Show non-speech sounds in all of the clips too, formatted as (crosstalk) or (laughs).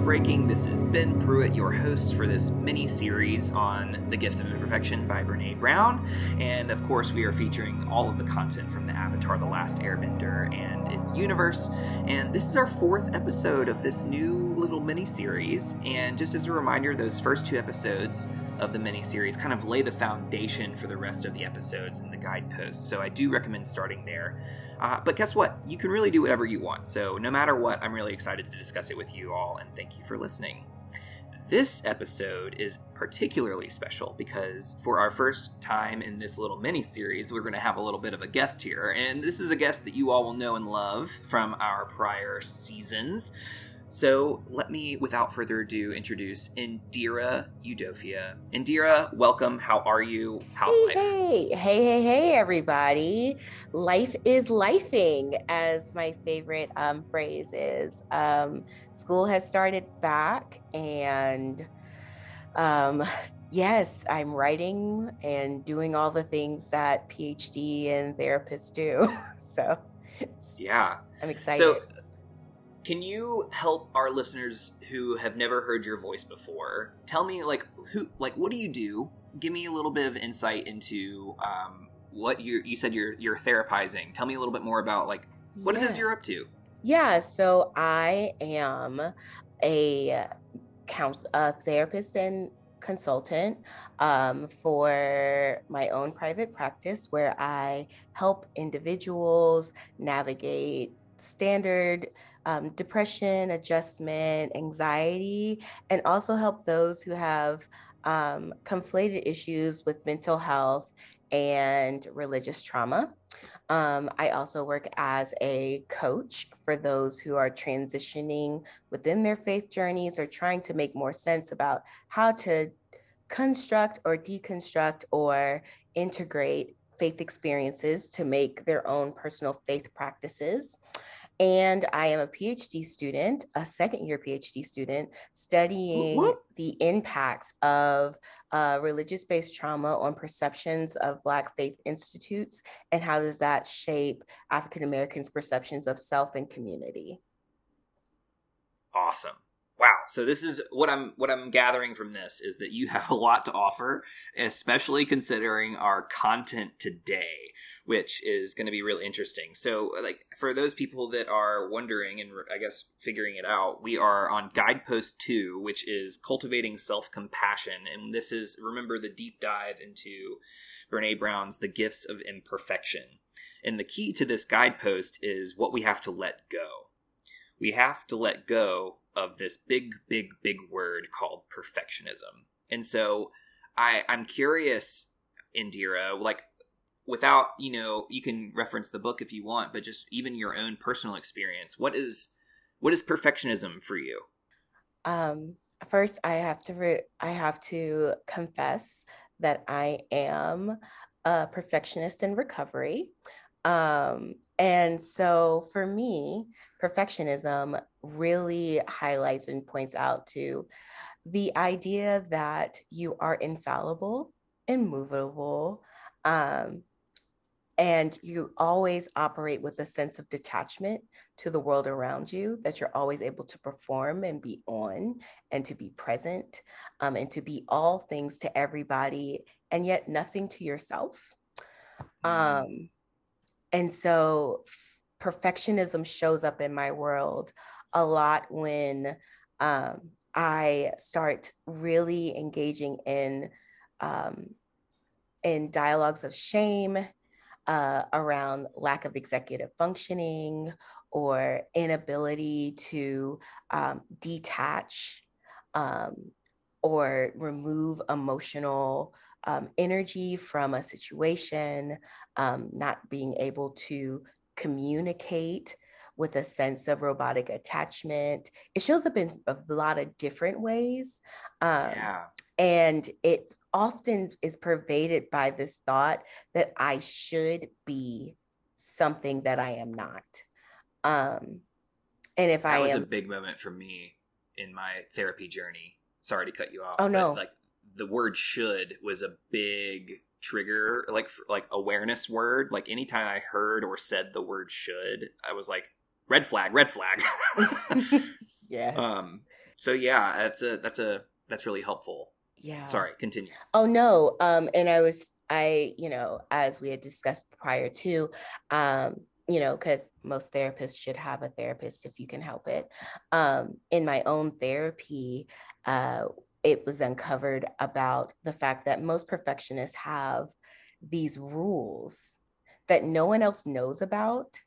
Breaking. This is Ben Pruitt, your host for this mini series on The Gifts of Imperfection by Brene Brown. And of course, we are featuring all of the content from the Avatar The Last Airbender and its universe. And this is our fourth episode of this new little mini series. And just as a reminder, those first two episodes of the miniseries kind of lay the foundation for the rest of the episodes and the guideposts. So I do recommend starting there. Uh, but guess what? You can really do whatever you want. So no matter what, I'm really excited to discuss it with you all, and thank you for listening. This episode is particularly special because for our first time in this little mini series, we're going to have a little bit of a guest here. And this is a guest that you all will know and love from our prior seasons. So let me, without further ado, introduce Indira Udofia. Indira, welcome. How are you? How's hey, life? Hey, hey, hey, hey, everybody. Life is lifing, as my favorite um, phrase is. Um, school has started back, and um, yes, I'm writing and doing all the things that PhD and therapists do. (laughs) so, yeah, I'm excited. So, can you help our listeners who have never heard your voice before? Tell me, like, who, like, what do you do? Give me a little bit of insight into um, what you you said you're you're therapizing. Tell me a little bit more about like what yeah. it is you're up to. Yeah, so I am a counsel, a therapist and consultant um, for my own private practice where I help individuals navigate standard um, depression, adjustment, anxiety, and also help those who have um, conflated issues with mental health and religious trauma. Um, I also work as a coach for those who are transitioning within their faith journeys or trying to make more sense about how to construct or deconstruct or integrate faith experiences to make their own personal faith practices. And I am a PhD student, a second year PhD student, studying the impacts of uh, religious based trauma on perceptions of Black faith institutes and how does that shape African Americans' perceptions of self and community. Awesome. Wow. So this is what I'm what I'm gathering from this is that you (laughs) have a lot to offer, especially considering our content today which is going to be really interesting. So, like for those people that are wondering and I guess figuring it out, we are on guidepost two, which is cultivating self compassion, and this is remember the deep dive into Brene Brown's The Gifts of Imperfection. And the key to this guidepost is what we have to let go. We have to let go of this big, big, big word called perfectionism. And so I, I'm curious, Indira, like without you know you can reference the book if you want but just even your own personal experience what is what is perfectionism for you um first i have to re- i have to confess that i am a perfectionist in recovery um and so for me perfectionism really highlights and points out to the idea that you are infallible immovable um, and you always operate with a sense of detachment to the world around you that you're always able to perform and be on and to be present um, and to be all things to everybody and yet nothing to yourself mm-hmm. um, and so perfectionism shows up in my world a lot when um, i start really engaging in um, in dialogues of shame uh, around lack of executive functioning or inability to um, detach um, or remove emotional um, energy from a situation, um, not being able to communicate with a sense of robotic attachment. It shows up in a lot of different ways. Um, yeah. And it often is pervaded by this thought that I should be something that I am not. Um, and if that I was am, a big moment for me in my therapy journey. Sorry to cut you off. Oh no! like the word "should" was a big trigger, like like awareness word. Like anytime I heard or said the word "should," I was like, "Red flag! Red flag!" (laughs) (laughs) yeah Um. So yeah, that's a that's a that's really helpful. Yeah. Sorry. Continue. Oh no. Um. And I was I you know as we had discussed prior to, um you know, because most therapists should have a therapist if you can help it. Um, in my own therapy, uh, it was uncovered about the fact that most perfectionists have these rules that no one else knows about,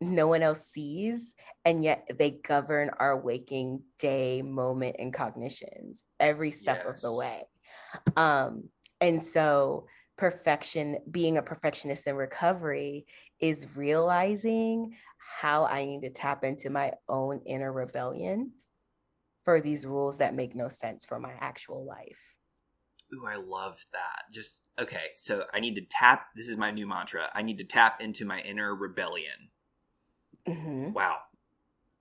no one else sees, and yet they govern our waking day, moment, and cognitions every step yes. of the way. Um, and so perfection, being a perfectionist in recovery is realizing how I need to tap into my own inner rebellion for these rules that make no sense for my actual life. Ooh, I love that. Just okay, so I need to tap this is my new mantra. I need to tap into my inner rebellion. Mm-hmm. Wow.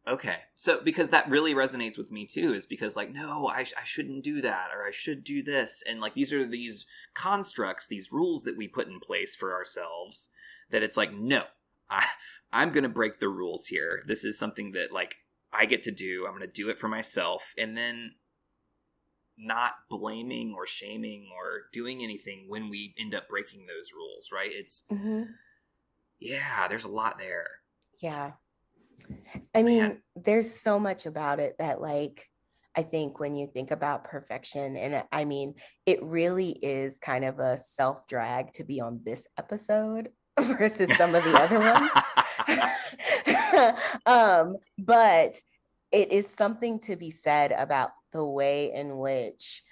Okay. So because that really resonates with me too is because like no, I, sh- I shouldn't do that or I should do this and like these are these constructs, these rules that we put in place for ourselves that it's like no. I I'm going to break the rules here. This is something that like I get to do. I'm going to do it for myself and then not blaming or shaming or doing anything when we end up breaking those rules, right? It's mm-hmm. yeah, there's a lot there. Yeah. I mean, Man. there's so much about it that, like, I think when you think about perfection, and I mean, it really is kind of a self drag to be on this episode (laughs) versus some of the other ones. (laughs) (laughs) (laughs) um, but it is something to be said about the way in which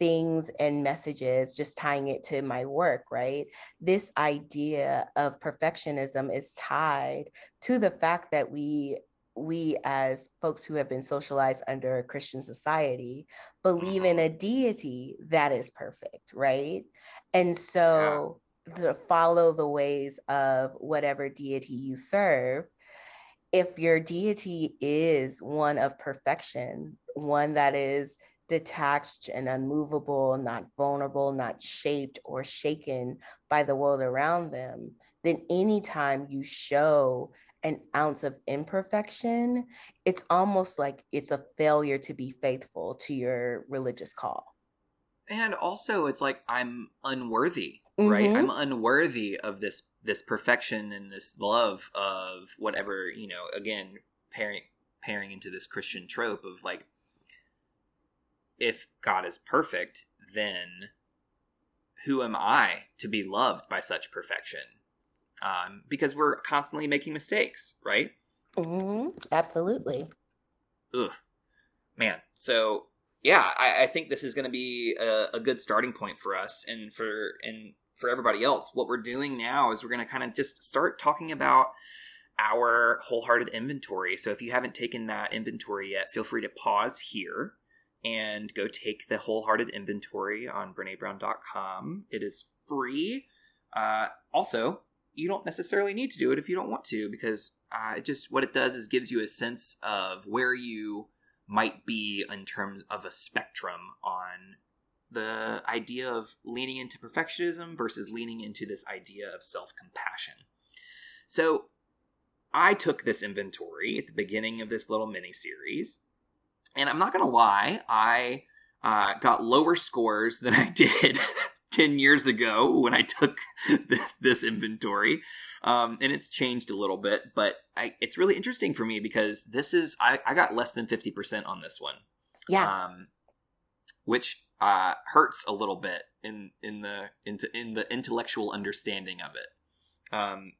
things and messages, just tying it to my work, right? This idea of perfectionism is tied to the fact that we we as folks who have been socialized under a Christian society believe in a deity that is perfect, right? And so yeah. to follow the ways of whatever deity you serve, if your deity is one of perfection, one that is detached and unmovable, not vulnerable, not shaped or shaken by the world around them, then anytime you show an ounce of imperfection, it's almost like it's a failure to be faithful to your religious call. And also it's like I'm unworthy, mm-hmm. right? I'm unworthy of this this perfection and this love of whatever, you know, again, pairing pairing into this Christian trope of like if God is perfect, then who am I to be loved by such perfection? Um, because we're constantly making mistakes, right? Mm-hmm. Absolutely. Ugh, man. So yeah, I, I think this is going to be a, a, good starting point for us and for and for everybody else. What we're doing now is we're going to kind of just start talking about our wholehearted inventory. So if you haven't taken that inventory yet, feel free to pause here and go take the wholehearted inventory on brenebrown.com. It is free. Uh, also, you don't necessarily need to do it if you don't want to, because uh, it just what it does is gives you a sense of where you might be in terms of a spectrum on the idea of leaning into perfectionism versus leaning into this idea of self compassion. So, I took this inventory at the beginning of this little mini series and I'm not going to lie, I uh, got lower scores than (laughs) I did (laughs) 10 years ago when I took (laughs) this, this inventory. Um, and it's changed a little bit, but I, it's really interesting for me because this is, I, I got less than 50% on this one. Yeah. Um, which uh, hurts a little bit in, in the, into, in the intellectual understanding of it. Um,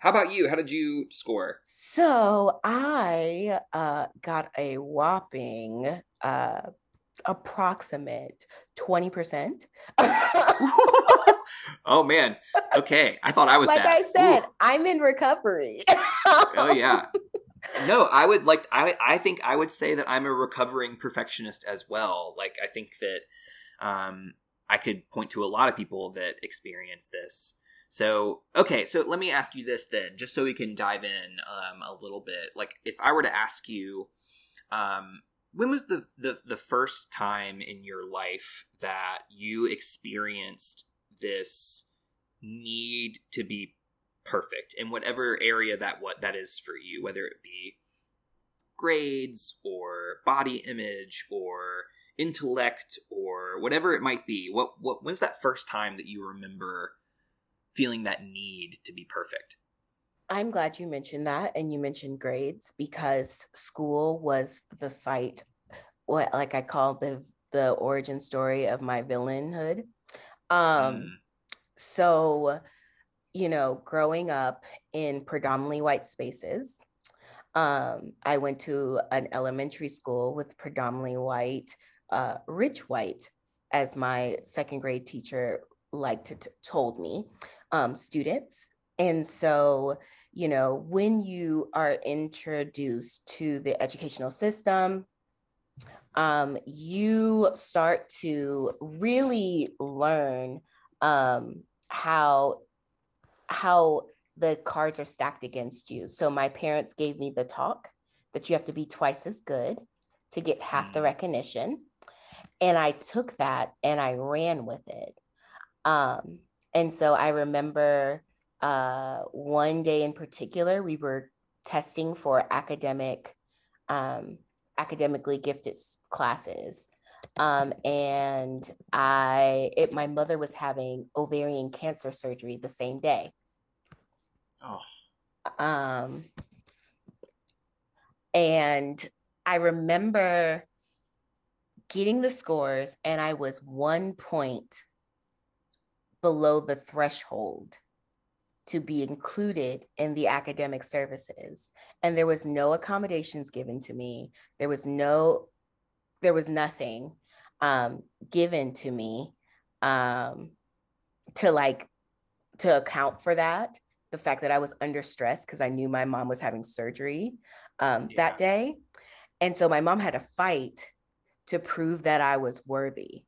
how about you? How did you score? So I uh, got a whopping uh, approximate 20%. (laughs) (laughs) oh man. Okay. I thought I was like bad. I said, Ooh. I'm in recovery. oh yeah. (laughs) No, I would like I I think I would say that I'm a recovering perfectionist as well. Like I think that um I could point to a lot of people that experience this. So, okay, so let me ask you this then, just so we can dive in um, a little bit. Like, if I were to ask you, um, when was the, the the first time in your life that you experienced this need to be perfect in whatever area that what that is for you, whether it be grades or body image or intellect or whatever it might be? What what when's that first time that you remember feeling that need to be perfect? I'm glad you mentioned that and you mentioned grades because school was the site what like I call the the origin story of my villainhood. Um mm. so you know, growing up in predominantly white spaces, um, I went to an elementary school with predominantly white uh, rich white, as my second grade teacher liked to t- told me, um, students. And so, you know, when you are introduced to the educational system, um, you start to really learn um, how how the cards are stacked against you. So my parents gave me the talk that you have to be twice as good to get half the mm. recognition and I took that and I ran with it. Um, and so I remember uh, one day in particular, we were testing for academic, um, academically gifted classes. Um, and I, it, my mother was having ovarian cancer surgery the same day. Oh. Um, and I remember getting the scores and I was one point below the threshold to be included in the academic services. And there was no accommodations given to me. There was no, there was nothing um, given to me um, to like, to account for that. The fact that I was under stress because I knew my mom was having surgery um, yeah. that day. And so my mom had to fight to prove that I was worthy.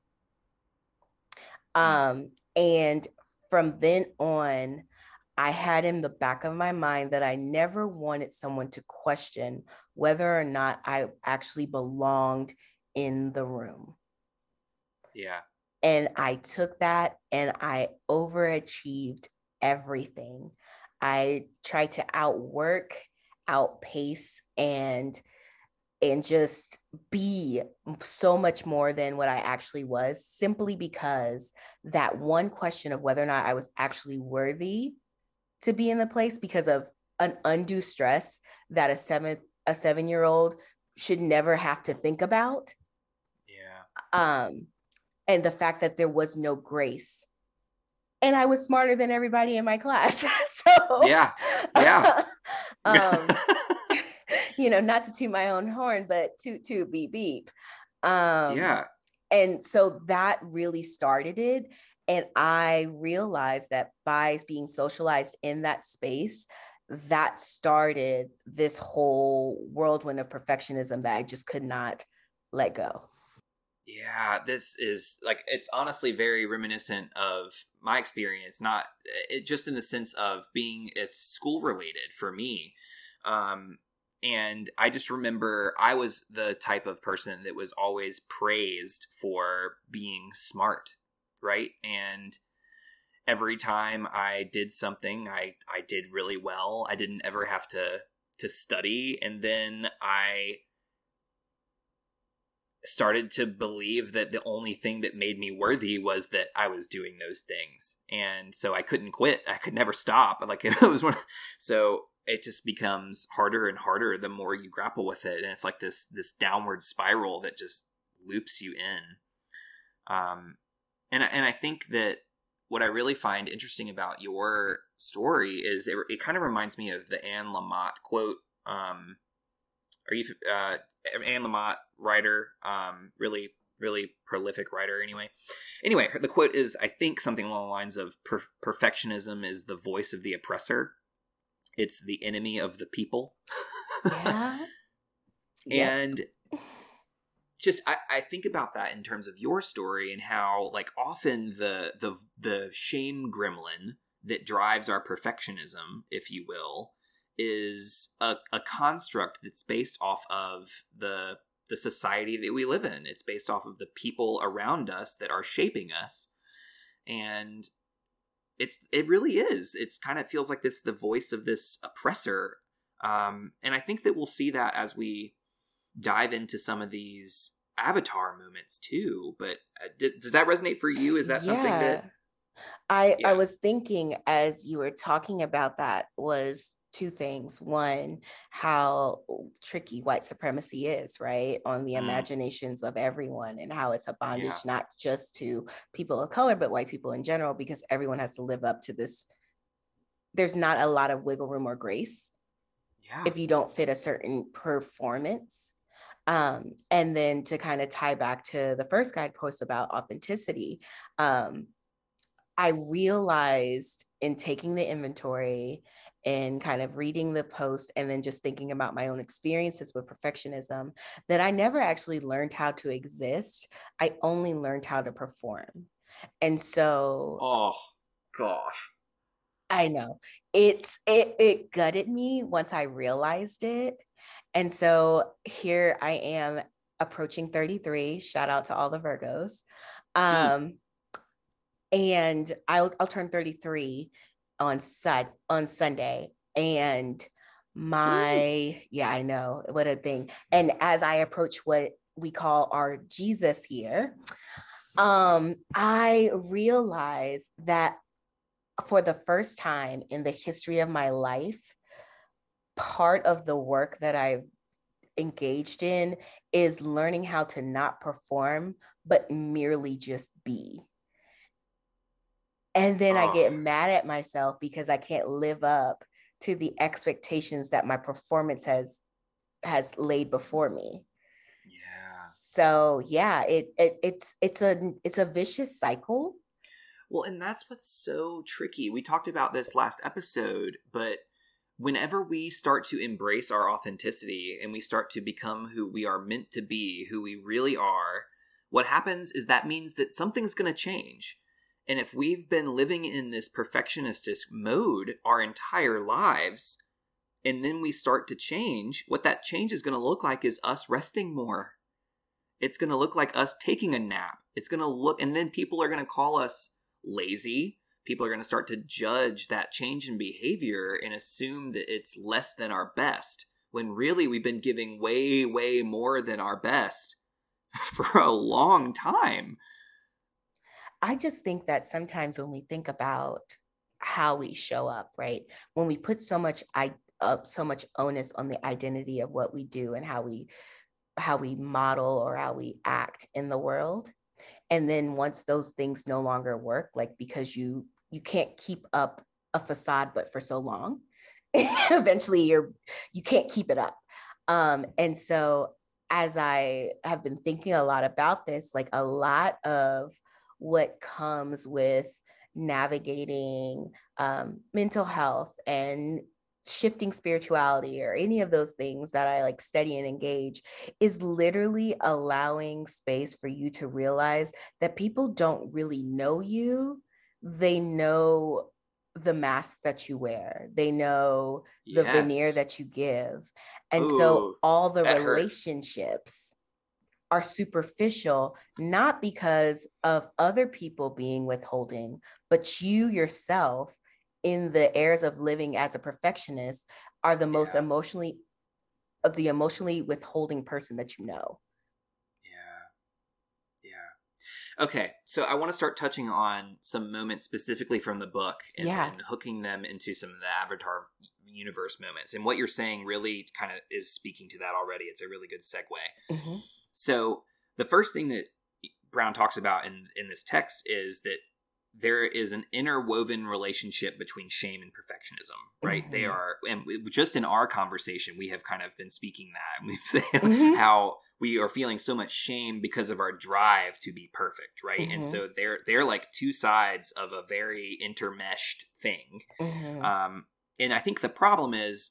Mm. Um, and from then on, I had in the back of my mind that I never wanted someone to question whether or not I actually belonged in the room. Yeah. And I took that and I overachieved everything. I tried to outwork, outpace, and and just be so much more than what I actually was simply because that one question of whether or not I was actually worthy to be in the place because of an undue stress that a seven a seven year old should never have to think about. Yeah. Um, and the fact that there was no grace. And I was smarter than everybody in my class. (laughs) so yeah. Yeah. (laughs) um (laughs) you know, not to toot my own horn, but toot toot beep beep. Um, yeah. And so that really started it. And I realized that by being socialized in that space, that started this whole whirlwind of perfectionism that I just could not let go. Yeah, this is like it's honestly very reminiscent of my experience, not it just in the sense of being it's school related for me. Um, and I just remember I was the type of person that was always praised for being smart, right? And every time I did something, I I did really well. I didn't ever have to to study, and then I started to believe that the only thing that made me worthy was that I was doing those things. And so I couldn't quit. I could never stop. (laughs) Like it was one so it just becomes harder and harder the more you grapple with it and it's like this this downward spiral that just loops you in um and and I think that what I really find interesting about your story is it, it kind of reminds me of the Anne Lamott quote um are you uh Anne Lamott writer um really really prolific writer anyway. Anyway, the quote is I think something along the lines of per- perfectionism is the voice of the oppressor. It's the enemy of the people. Yeah. (laughs) and just I, I think about that in terms of your story and how like often the the the shame gremlin that drives our perfectionism, if you will, is a, a construct that's based off of the the society that we live in. It's based off of the people around us that are shaping us. And it's it really is. It's kind of feels like this the voice of this oppressor. Um, and I think that we'll see that as we dive into some of these avatar moments too. But uh, did, does that resonate for you? Is that something that I yeah. I was thinking as you were talking about that was two things. One, how tricky white supremacy is, right? On the mm. imaginations of everyone and how it's a bondage yeah. not just to people of color, but white people in general, because everyone has to live up to this. There's not a lot of wiggle room or grace yeah. if you don't fit a certain performance. Um, and then to kind of tie back to the first guide post about authenticity, um, I realized in taking the inventory and kind of reading the post and then just thinking about my own experiences with perfectionism that I never actually learned how to exist. I only learned how to perform. And so Oh gosh. I know. It's it it gutted me once I realized it. And so here I am approaching 33. Shout out to all the Virgos. Um mm. and I'll I'll turn 33 on sud on Sunday and my Ooh. yeah i know what a thing and as i approach what we call our jesus here um i realize that for the first time in the history of my life part of the work that i've engaged in is learning how to not perform but merely just be and then oh. I get mad at myself because I can't live up to the expectations that my performance has has laid before me. Yeah. So yeah, it, it it's it's a it's a vicious cycle. Well, and that's what's so tricky. We talked about this last episode, but whenever we start to embrace our authenticity and we start to become who we are meant to be, who we really are, what happens is that means that something's going to change. And if we've been living in this perfectionistic mode our entire lives, and then we start to change, what that change is going to look like is us resting more. It's going to look like us taking a nap. It's going to look, and then people are going to call us lazy. People are going to start to judge that change in behavior and assume that it's less than our best, when really we've been giving way, way more than our best (laughs) for a long time. I just think that sometimes when we think about how we show up, right? When we put so much I up so much onus on the identity of what we do and how we how we model or how we act in the world. And then once those things no longer work, like because you you can't keep up a facade but for so long, (laughs) eventually you're you can't keep it up. Um, and so as I have been thinking a lot about this, like a lot of what comes with navigating um, mental health and shifting spirituality or any of those things that I like study and engage is literally allowing space for you to realize that people don't really know you. They know the mask that you wear, they know the yes. veneer that you give. And Ooh, so all the relationships are superficial, not because of other people being withholding, but you yourself, in the airs of living as a perfectionist, are the most yeah. emotionally of the emotionally withholding person that you know. Yeah. Yeah. Okay. So I want to start touching on some moments specifically from the book and, yeah. and hooking them into some of the Avatar universe moments. And what you're saying really kind of is speaking to that already. It's a really good segue. Mm-hmm. So the first thing that Brown talks about in in this text is that there is an interwoven relationship between shame and perfectionism, right? Mm-hmm. They are, and just in our conversation, we have kind of been speaking that. (laughs) We've said mm-hmm. how we are feeling so much shame because of our drive to be perfect, right? Mm-hmm. And so they're they're like two sides of a very intermeshed thing. Mm-hmm. Um, and I think the problem is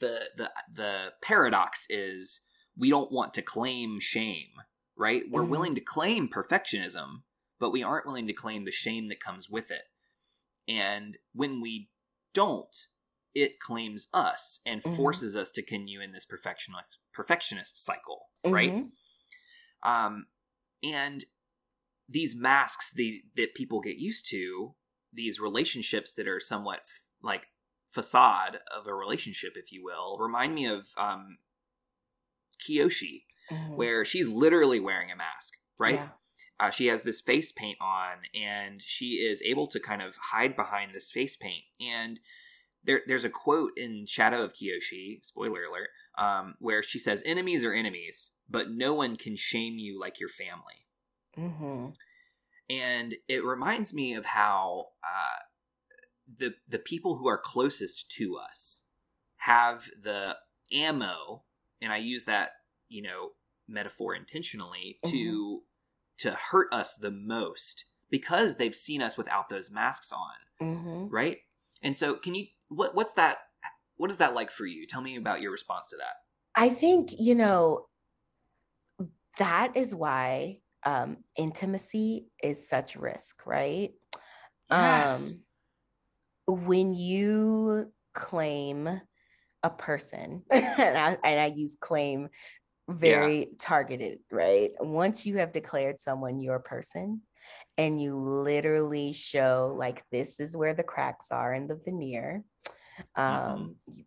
the the the paradox is we don't want to claim shame, right? We're mm-hmm. willing to claim perfectionism, but we aren't willing to claim the shame that comes with it. And when we don't, it claims us and mm-hmm. forces us to continue in this perfectionist perfectionist cycle, mm-hmm. right? Um, and these masks the, that people get used to, these relationships that are somewhat f- like facade of a relationship, if you will, remind me of um, Kyoshi, mm-hmm. where she's literally wearing a mask, right? Yeah. Uh, she has this face paint on, and she is able to kind of hide behind this face paint. And there, there's a quote in Shadow of Kyoshi, spoiler alert, um, where she says, "Enemies are enemies, but no one can shame you like your family." Mm-hmm. And it reminds me of how uh, the the people who are closest to us have the ammo, and I use that you know metaphor intentionally mm-hmm. to to hurt us the most because they've seen us without those masks on, mm-hmm. right? And so, can you what what's that? What is that like for you? Tell me about your response to that. I think you know that is why um, intimacy is such risk, right? Yes. Um, when you claim a person, (laughs) and I, and I use claim very yeah. targeted, right? Once you have declared someone your person and you literally show like this is where the cracks are in the veneer. Um, mm-hmm.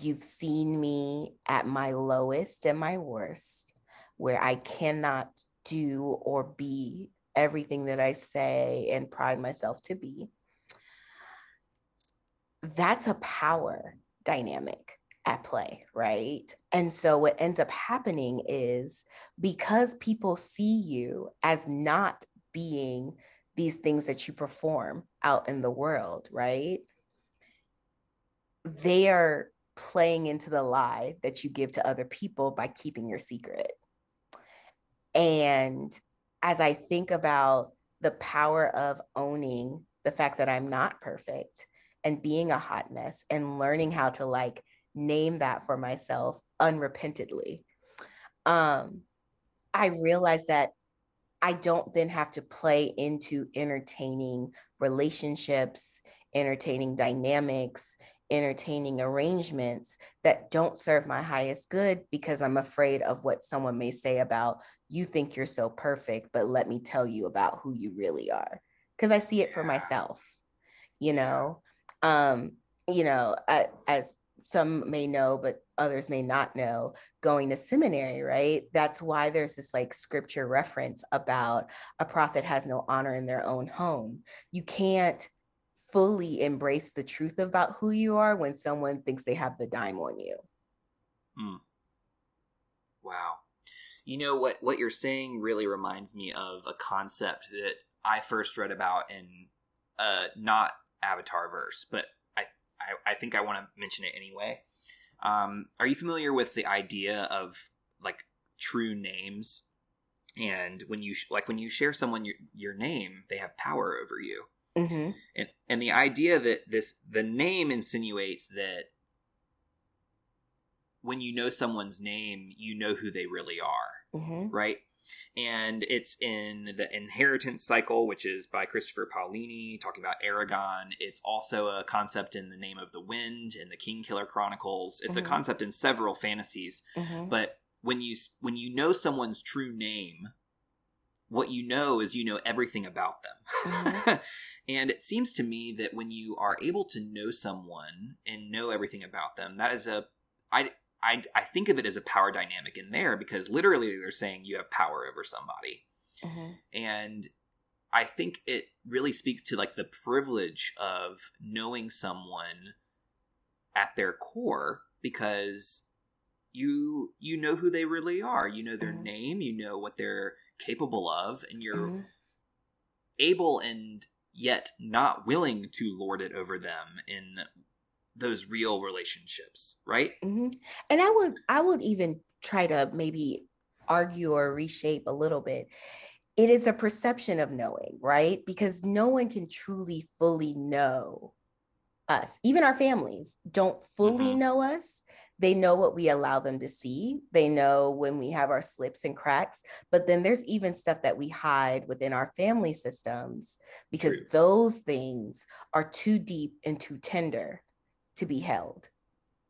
You've seen me at my lowest and my worst, where I cannot do or be everything that I say and pride myself to be. That's a power dynamic at play, right? And so what ends up happening is because people see you as not being these things that you perform out in the world, right? They are playing into the lie that you give to other people by keeping your secret. And as I think about the power of owning the fact that I'm not perfect and being a hot mess and learning how to like name that for myself unrepentantly. Um, I realized that I don't then have to play into entertaining relationships, entertaining dynamics, entertaining arrangements that don't serve my highest good because I'm afraid of what someone may say about you think you're so perfect, but let me tell you about who you really are. Because I see it for myself, you know. Um, you know, as some may know, but others may not know, going to seminary, right? That's why there's this like scripture reference about a prophet has no honor in their own home. You can't fully embrace the truth about who you are when someone thinks they have the dime on you. Hmm. Wow. You know what what you're saying really reminds me of a concept that I first read about in uh not Avatar verse, but I, I think I want to mention it anyway. Um, are you familiar with the idea of like true names? And when you like when you share someone your, your name, they have power over you. Mm-hmm. And and the idea that this the name insinuates that when you know someone's name, you know who they really are, mm-hmm. right? And it's in the Inheritance Cycle, which is by Christopher Paolini, talking about Eragon. It's also a concept in The Name of the Wind and the Kingkiller Chronicles. It's mm-hmm. a concept in several fantasies, mm-hmm. but when you when you know someone's true name, what you know is you know everything about them. Mm-hmm. (laughs) and it seems to me that when you are able to know someone and know everything about them, that is a I I, I think of it as a power dynamic in there because literally they're saying you have power over somebody. Mm-hmm. And I think it really speaks to like the privilege of knowing someone at their core because you you know who they really are. You know their mm-hmm. name, you know what they're capable of and you're mm-hmm. able and yet not willing to lord it over them in those real relationships right mm-hmm. and i would i would even try to maybe argue or reshape a little bit it is a perception of knowing right because no one can truly fully know us even our families don't fully mm-hmm. know us they know what we allow them to see. They know when we have our slips and cracks. But then there's even stuff that we hide within our family systems because True. those things are too deep and too tender to be held.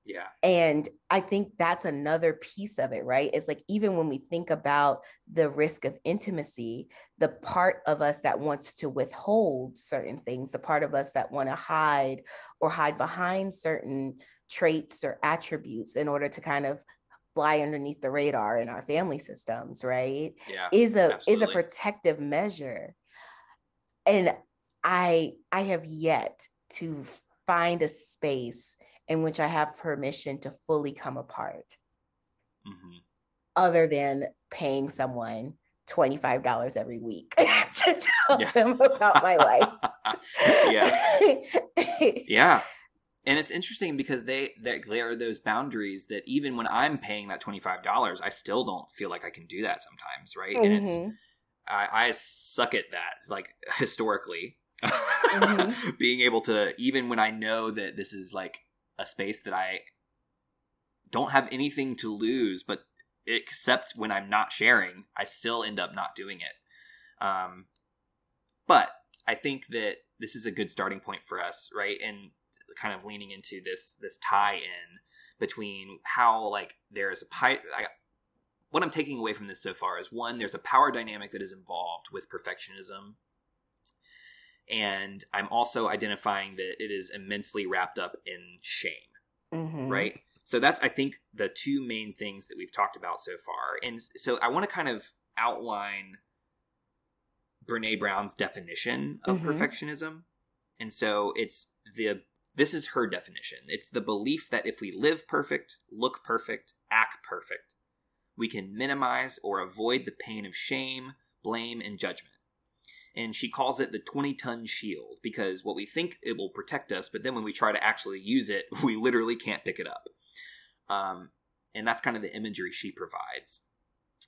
Yeah. And I think that's another piece of it, right? It's like even when we think about the risk of intimacy, the part of us that wants to withhold certain things, the part of us that want to hide or hide behind certain traits or attributes in order to kind of fly underneath the radar in our family systems right yeah, is a absolutely. is a protective measure and i i have yet to find a space in which i have permission to fully come apart mm-hmm. other than paying someone $25 every week (laughs) to tell yeah. them about my life (laughs) yeah (laughs) yeah and it's interesting because they that there are those boundaries that even when I'm paying that twenty five dollars, I still don't feel like I can do that sometimes, right? Mm-hmm. And it's mm-hmm. I, I, suck at that, like historically, mm-hmm. (laughs) being able to even when I know that this is like a space that I don't have anything to lose, but except when I'm not sharing, I still end up not doing it. Um, but I think that this is a good starting point for us, right? And kind of leaning into this this tie in between how like there's a pi- I, what I'm taking away from this so far is one, there's a power dynamic that is involved with perfectionism. And I'm also identifying that it is immensely wrapped up in shame. Mm-hmm. Right? So that's, I think, the two main things that we've talked about so far. And so I want to kind of outline Brene Brown's definition of mm-hmm. perfectionism. And so it's the this is her definition. It's the belief that if we live perfect, look perfect, act perfect, we can minimize or avoid the pain of shame, blame, and judgment. And she calls it the 20 ton shield because what we think it will protect us, but then when we try to actually use it, (laughs) we literally can't pick it up. Um, and that's kind of the imagery she provides.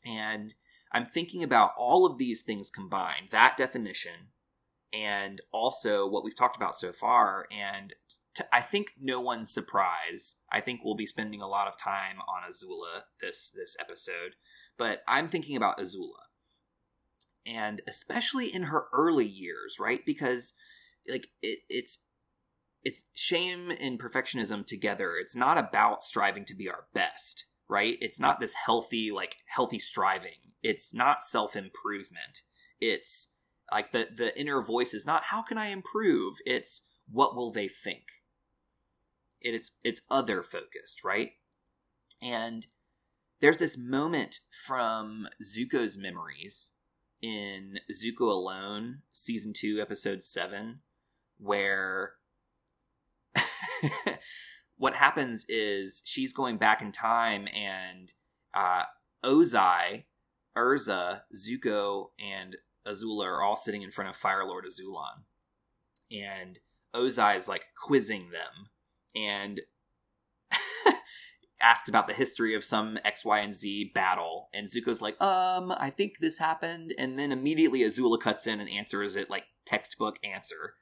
And I'm thinking about all of these things combined that definition, and also what we've talked about so far. And I think no one's surprise. I think we'll be spending a lot of time on Azula this this episode, but I'm thinking about Azula, and especially in her early years, right? Because like it, it's it's shame and perfectionism together. It's not about striving to be our best, right? It's not this healthy like healthy striving. It's not self improvement. It's like the the inner voice is not how can i improve it's what will they think it's it's other focused right and there's this moment from zuko's memories in zuko alone season 2 episode 7 where (laughs) what happens is she's going back in time and uh, Ozai, Ursa, Zuko, and Azula are all sitting in front of Fire Lord Azulon, and Ozai is like quizzing them. And asked about the history of some X, Y, and Z battle, and Zuko's like, "Um, I think this happened," and then immediately Azula cuts in and answers it like textbook answer.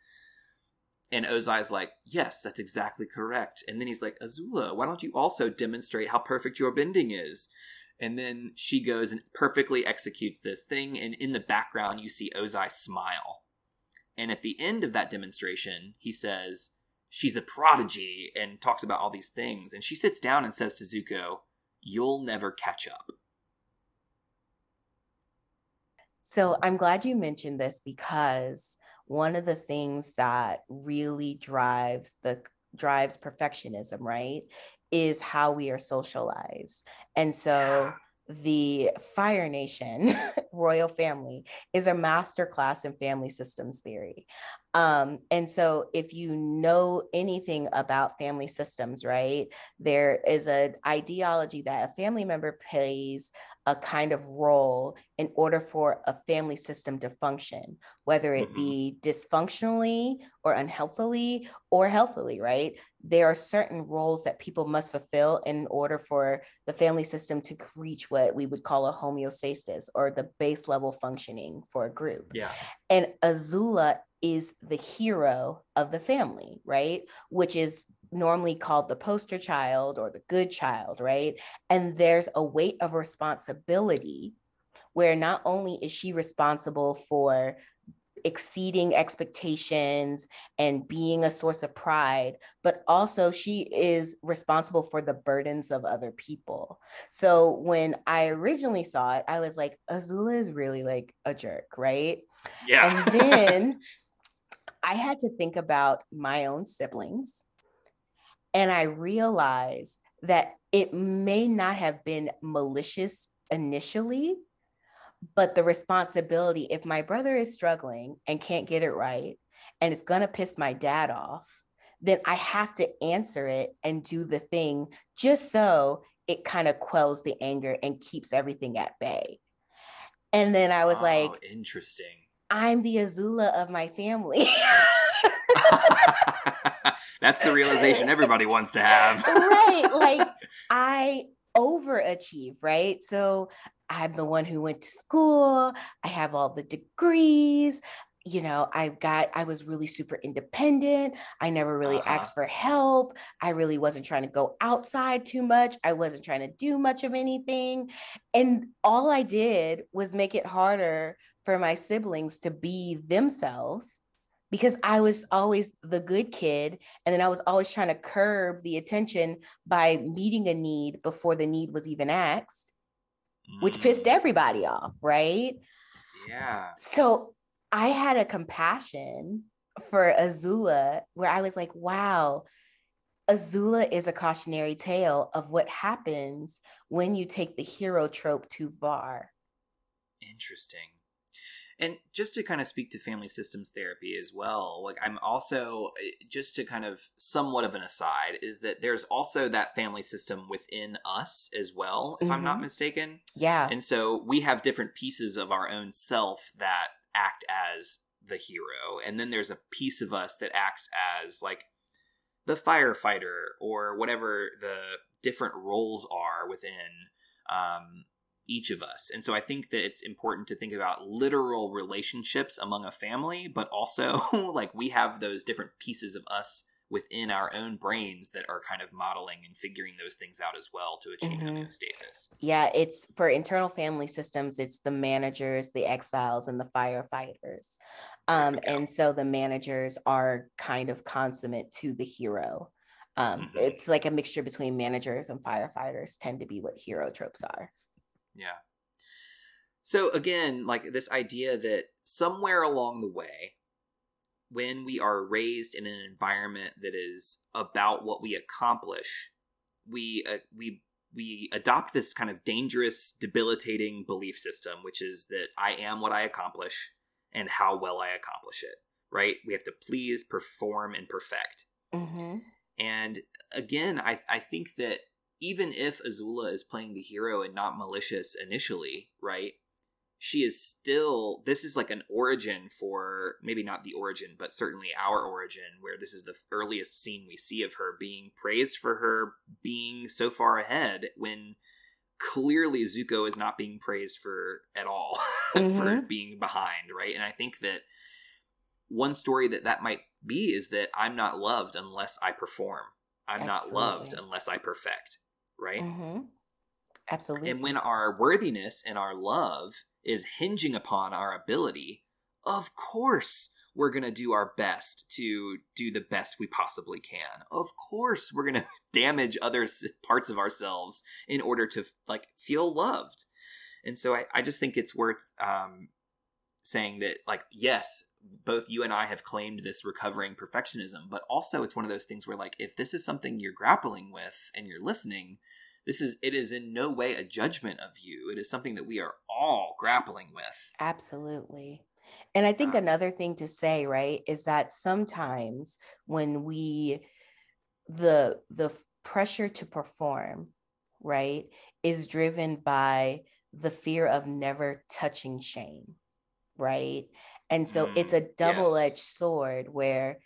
And Ozai's like, yes, that's exactly correct. And then he's like, Azula, why don't you also demonstrate how perfect your bending is? And then she goes and perfectly executes this thing. And in the background, you see Ozai smile. And at the end of that demonstration, he says, She's a prodigy and talks about all these things. And she sits down and says to Zuko, You'll never catch up. So I'm glad you mentioned this because one of the things that really drives the drives perfectionism, right, is how we are socialized. And so the Fire Nation (laughs) royal family is a master class in family systems theory. Um, and so, if you know anything about family systems, right, there is an ideology that a family member plays a kind of role in order for a family system to function, whether it mm-hmm. be dysfunctionally or unhealthily or healthily, right? There are certain roles that people must fulfill in order for the family system to reach what we would call a homeostasis or the base level functioning for a group. Yeah. And Azula is the hero of the family, right? Which is normally called the poster child or the good child, right? And there's a weight of responsibility where not only is she responsible for exceeding expectations and being a source of pride, but also she is responsible for the burdens of other people. So when I originally saw it, I was like, Azula is really like a jerk, right? Yeah. And then (laughs) I had to think about my own siblings and I realized that it may not have been malicious initially, but the responsibility, if my brother is struggling and can't get it right, and it's going to piss my dad off, then I have to answer it and do the thing just so it kind of quells the anger and keeps everything at bay. And then I was oh, like, interesting. I'm the Azula of my family. (laughs) (laughs) That's the realization everybody wants to have. right. Like (laughs) I overachieve, right? So I'm the one who went to school. I have all the degrees. You know, I've got, I was really super independent. I never really uh-huh. asked for help. I really wasn't trying to go outside too much. I wasn't trying to do much of anything. And all I did was make it harder for my siblings to be themselves because I was always the good kid. And then I was always trying to curb the attention by meeting a need before the need was even asked, mm. which pissed mm. everybody off, right? Yeah. So I had a compassion for Azula where I was like, wow, Azula is a cautionary tale of what happens when you take the hero trope too far. Interesting. And just to kind of speak to family systems therapy as well, like I'm also eh, just to kind of somewhat of an aside is that there's also that family system within us as well, if mm-hmm. I'm not mm-hmm. mistaken. Yeah. And so we have different pieces of our own self that act as the hero. And then there's a piece of us that acts as like the firefighter or whatever the different roles are within um, each of us. And so I think that it's important to think about literal relationships among a family, but also (laughs) like we have those different pieces of us within our own brains that are kind of modeling and figuring those things out as well to achieve mm-hmm. homeostasis. Yeah, it's for internal family systems, it's the managers, the exiles, and the firefighters. Um, and so the managers are kind of consummate to the hero. Um, mm-hmm. It's like a mixture between managers and firefighters, tend to be what hero tropes are. Yeah. So again, like this idea that somewhere along the way, when we are raised in an environment that is about what we accomplish, we uh, we we adopt this kind of dangerous, debilitating belief system, which is that I am what I accomplish and how well I accomplish it. Right? We have to please, perform, and perfect. Mm-hmm. And again, I I think that even if Azula is playing the hero and not malicious initially, right? She is still this is like an origin for maybe not the origin, but certainly our origin, where this is the earliest scene we see of her being praised for her being so far ahead when clearly Zuko is not being praised for at all (laughs) mm-hmm. for being behind, right? And I think that one story that that might be is that I'm not loved unless I perform. I'm Absolutely. not loved unless I perfect right? Mm-hmm. Absolutely. And when our worthiness and our love is hinging upon our ability, of course we're going to do our best to do the best we possibly can. Of course we're going (laughs) to damage other parts of ourselves in order to like feel loved. And so I, I just think it's worth um, saying that like yes both you and i have claimed this recovering perfectionism but also it's one of those things where like if this is something you're grappling with and you're listening this is it is in no way a judgment of you. It is something that we are all grappling with. Absolutely. And i think um, another thing to say right is that sometimes when we the the pressure to perform right is driven by the fear of never touching shame, right? And so Mm, it's a double edged yes. sword where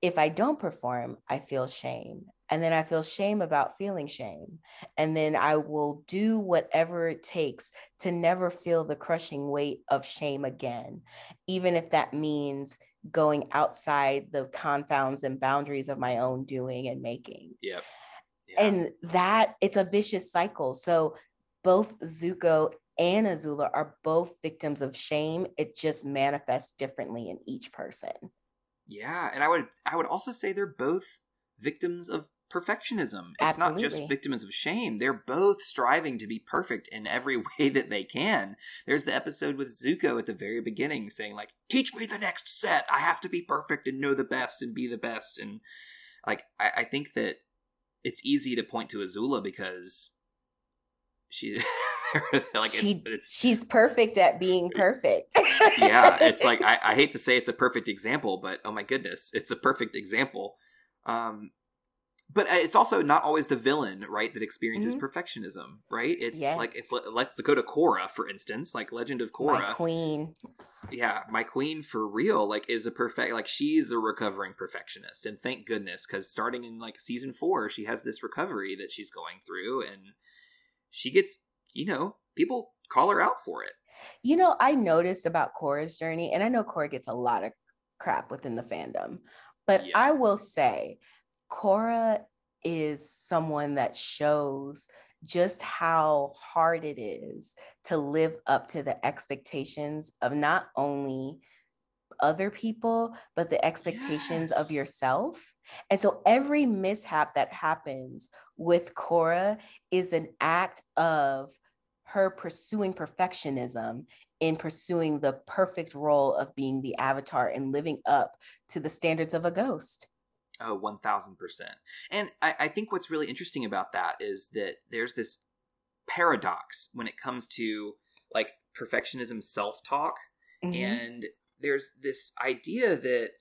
if I don't perform, I feel shame. And then I feel shame about feeling shame. And then I will do whatever it takes to never feel the crushing weight of shame again, even if that means going outside the confounds and boundaries of my own doing and making. Yep. Yeah. And that it's a vicious cycle. So both Zuko and Azula are both victims of shame. It just manifests differently in each person. Yeah, and I would I would also say they're both victims of perfectionism. It's not just victims of shame. They're both striving to be perfect in every (laughs) way that they can. There's the episode with Zuko at the very beginning saying like, "Teach me the next set. I have to be perfect and know the best and be the best." And like I, I think that it's easy to point to Azula because she (laughs) like She- it's it's She's perfect at being perfect. yeah, (laughs) it's like I, I hate to say it's a perfect example, but oh my goodness, it's a perfect example. Um, but uh, it's also not always the villain, right, that experiences Mhm. perfectionism, right? It's Yes. like if let's go to Korra for instance, like Legend of My queen. yeah, my queen for real, like is a perfect, like she's a recovering perfectionist, and thank goodness, because starting in like season four, she has this recovery that she's going through, and she gets, you know, people call her out for it. You know, I noticed about Korra's journey, and I know Korra gets a lot of crap within the fandom, but Yeah. I will say Korra is someone that shows just how hard it is to live up to the expectations of not only other people, but the expectations of yourself. And so every mishap that happens with Korra is an act of her pursuing perfectionism in pursuing the perfect role of being the avatar and living up to the standards of a ghost. Oh, 1000%. And I, I think what's really interesting about that is that there's this paradox when it comes to like perfectionism self talk. Mhm. And there's this idea that,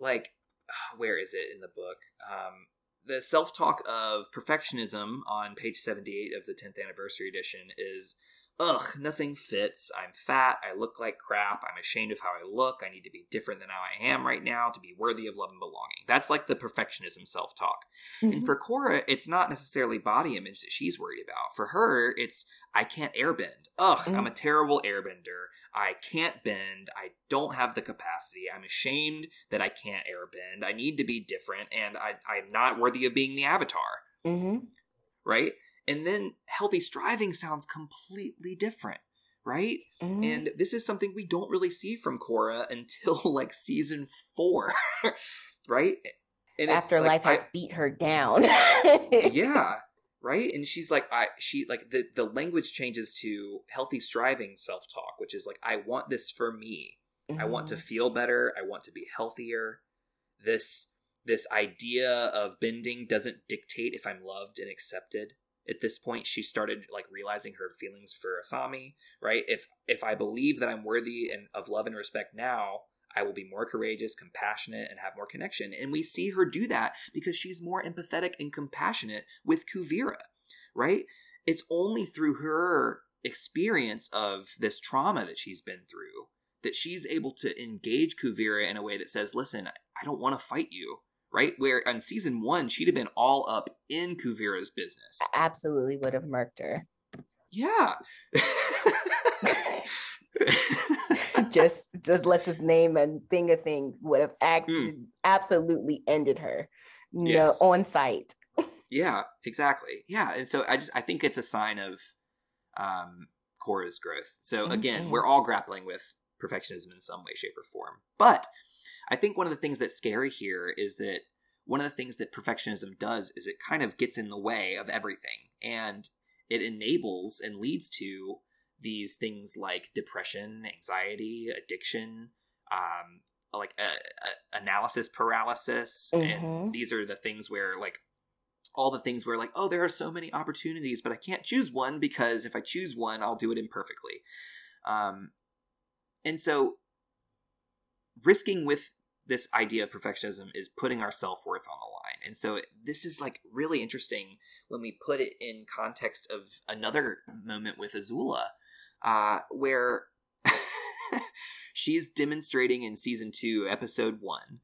like, (sighs) where is it in the book? Um, the self talk of perfectionism on page 78 of the 10th anniversary edition is ugh, nothing fits. I'm fat. I look like crap. I'm ashamed of how I look. I need to be different than how I am right now to be worthy of love and belonging. That's like the perfectionism self talk. Mhm. And for Korra, it's not necessarily body image that she's worried about. For her, it's I can't airbend. Ugh, I'm a terrible airbender. I can't bend. I don't have the capacity. I'm ashamed that I can't airbend. I need to be different, and I, I'm not worthy of being the avatar, Mhm. right? And then healthy striving sounds completely different, right? Mhm. And this is something we don't really see from Korra until (laughs) like season four, (laughs) right? And it's after like, life I- has beat her down. (laughs) yeah right and she's like i she like the the language changes to healthy striving self-talk which is like i want this for me i want to Mhm. feel better i want to be healthier this this idea of bending doesn't dictate if i'm loved and accepted at this point she started like realizing her feelings for asami right? If if i believe that i'm worthy and of love and respect now i will be more courageous compassionate and have more connection. And we see her do that because she's more empathetic and compassionate with kuvira right? It's only through her experience of this trauma that she's been through that she's able to engage kuvira in a way that says listen i don't want to fight you right where on season one she'd have been all up in kuvira's business absolutely would have murked her. yeah (laughs) just just let's just name a thing a thing would have act- absolutely ended her. No. Yes. on site. (laughs) Yeah, exactly. Yeah, and so I just I think it's a sign of um Korra's growth. So again, Mhm. we're all grappling with perfectionism in some way, shape, or form. But I think one of the things that's scary here is that one of the things that perfectionism does is it kind of gets in the way of everything, and it enables and leads to these things like depression, anxiety, addiction, um, like uh, uh, analysis paralysis, Mhm. and these are the things where like all the things where like oh there are so many opportunities but i can't choose one because if i choose one i'll do it imperfectly um and so risking with this idea of perfectionism is putting our self-worth on the line and so this is like really interesting when we put it in context of another moment with azula uh, where (laughs) she's demonstrating in season two, episode one,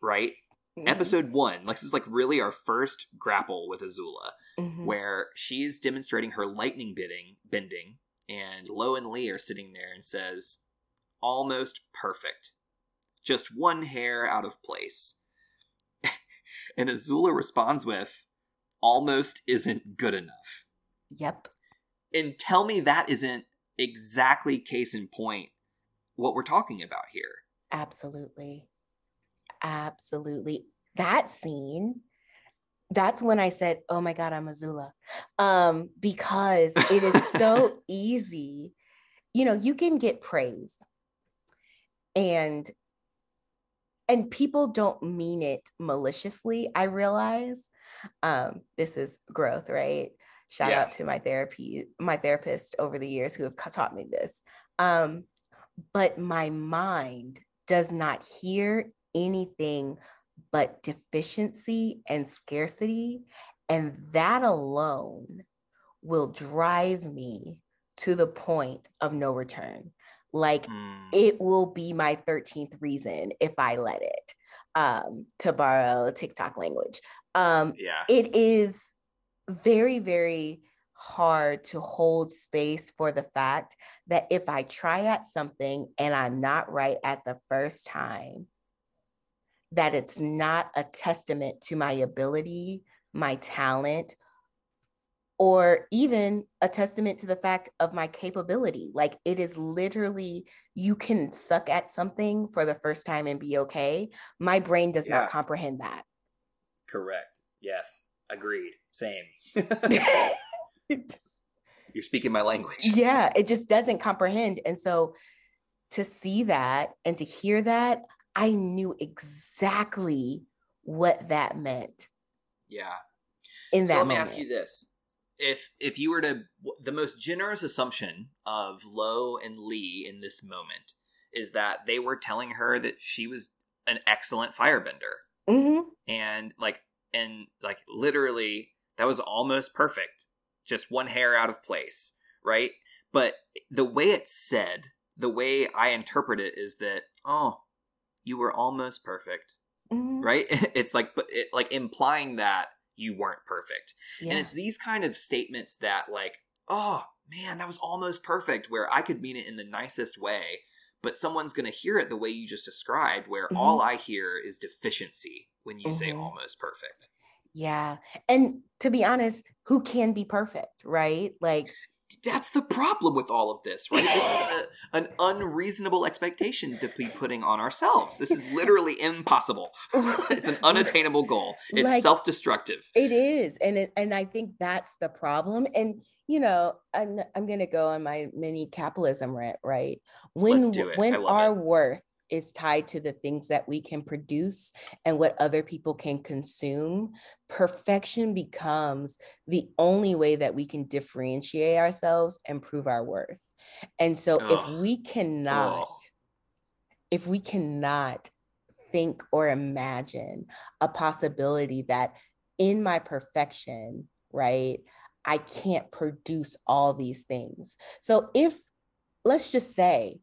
right? Mm-hmm. Episode one, like this is like really our first grapple with Azula, mm-hmm. where she's demonstrating her lightning bidding bending, and Lo and Li are sitting there and says, "Almost perfect, just one hair out of place." (laughs) and Azula responds with, "Almost isn't good enough." Yep. And tell me that isn't exactly case in point what we're talking about here. Absolutely. Absolutely. That scene, that's when I said, Oh my God, I'm Azula. Um, because it is (laughs) so easy. You know, you can get praise and and people don't mean it maliciously, I realize. Um, this is growth, right? Shout yeah. out to my therapy, my therapist over the years who have taught me this. Um, but my mind does not hear anything but deficiency and scarcity. And that alone will drive me to the point of no return. Like mm. it will be my 13th reason if I let it, um, to borrow TikTok language. Um, yeah. It is very, very hard to hold space for the fact that if I try at something and I'm not right at the first time, that it's not a testament to my ability, my talent, or even a testament to the fact of my capability. Like it is literally, you can suck at something for the first time and be okay. My brain does yeah. not comprehend that. Correct. Yes. Agreed. Same. (laughs) You're speaking my language. Yeah, it just doesn't comprehend. And so to see that and to hear that, I knew exactly what that meant. Yeah. In that so let me ask you this. If if you were to the most generous assumption of Lo and Li in this moment is that they were telling her that she was an excellent firebender. Mm-hmm. And like and like literally that was almost perfect just one hair out of place, right? But the way it's said, the way I interpret it is that, oh, you were almost perfect, mm-hmm. right? (laughs) It's like, but it, like implying that you weren't perfect, yeah. and it's these kind of statements that, like, oh man, that was almost perfect, where I could mean it in the nicest way, but someone's going to hear it the way you just described, where mm-hmm. all I hear is deficiency when you mm-hmm. say almost perfect. Yeah. And to be honest, who can be perfect, right? Like that's the problem with all of this, right? This is a, an unreasonable expectation to be putting on ourselves. This is literally impossible. (laughs) it's an unattainable goal. It's like, self-destructive. It is, and it, and I think that's the problem. And you know, I'm I'm going to go on my mini capitalism rant, right? When when our it. worth is tied to the things that we can produce and what other people can consume, perfection becomes the only way that we can differentiate ourselves and prove our worth. And so Ugh. if we cannot, Ugh. if we cannot think or imagine a possibility that in my perfection, right, I can't produce all these things. So if, let's just say,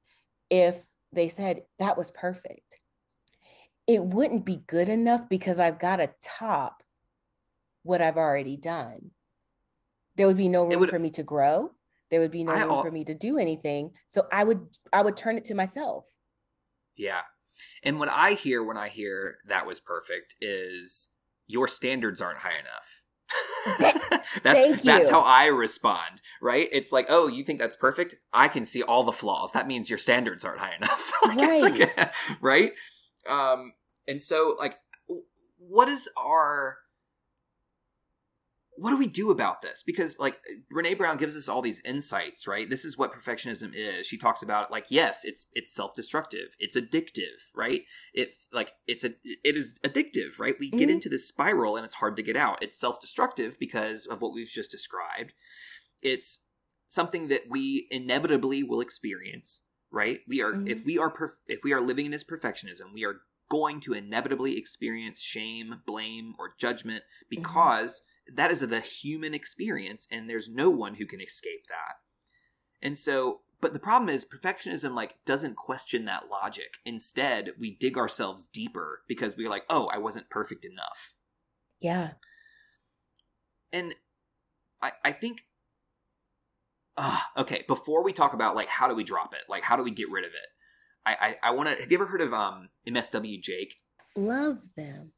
if they said that was perfect. It wouldn't be good enough because I've got to top what I've already done. There would be no room would, for me to grow. There would be no I, room for me to do anything. So I would I would turn it to myself. Yeah. And what I hear when I hear that was perfect is your standards aren't high enough (laughs) that's that's how I respond, right? It's like, oh, you think that's perfect? I can see all the flaws. That means your standards aren't high enough, (laughs) like, right? Like, (laughs) right? Um, and so, like, what is our what do we do about this? Because like Brene Brown gives us all these insights, right? This is what perfectionism is. She talks about like yes, it's it's self-destructive. It's addictive, right? It like it's a it is addictive, right? We mm-hmm. get into this spiral and it's hard to get out. It's self-destructive because of what we've just described. It's something that we inevitably will experience, right? We are mm-hmm. if we are perf- if we are living in this perfectionism, we are going to inevitably experience shame, blame, or judgment mm-hmm. because mm-hmm that is the human experience and there's no one who can escape that And so, but the problem is perfectionism like doesn't question that logic. Instead, we dig ourselves deeper because we're like, "Oh, I wasn't perfect enough." Yeah. And I I think uh, okay, before we talk about like how do we drop it? Like how do we get rid of it? I I, I want to have you ever heard of um MSW Jake? Love them.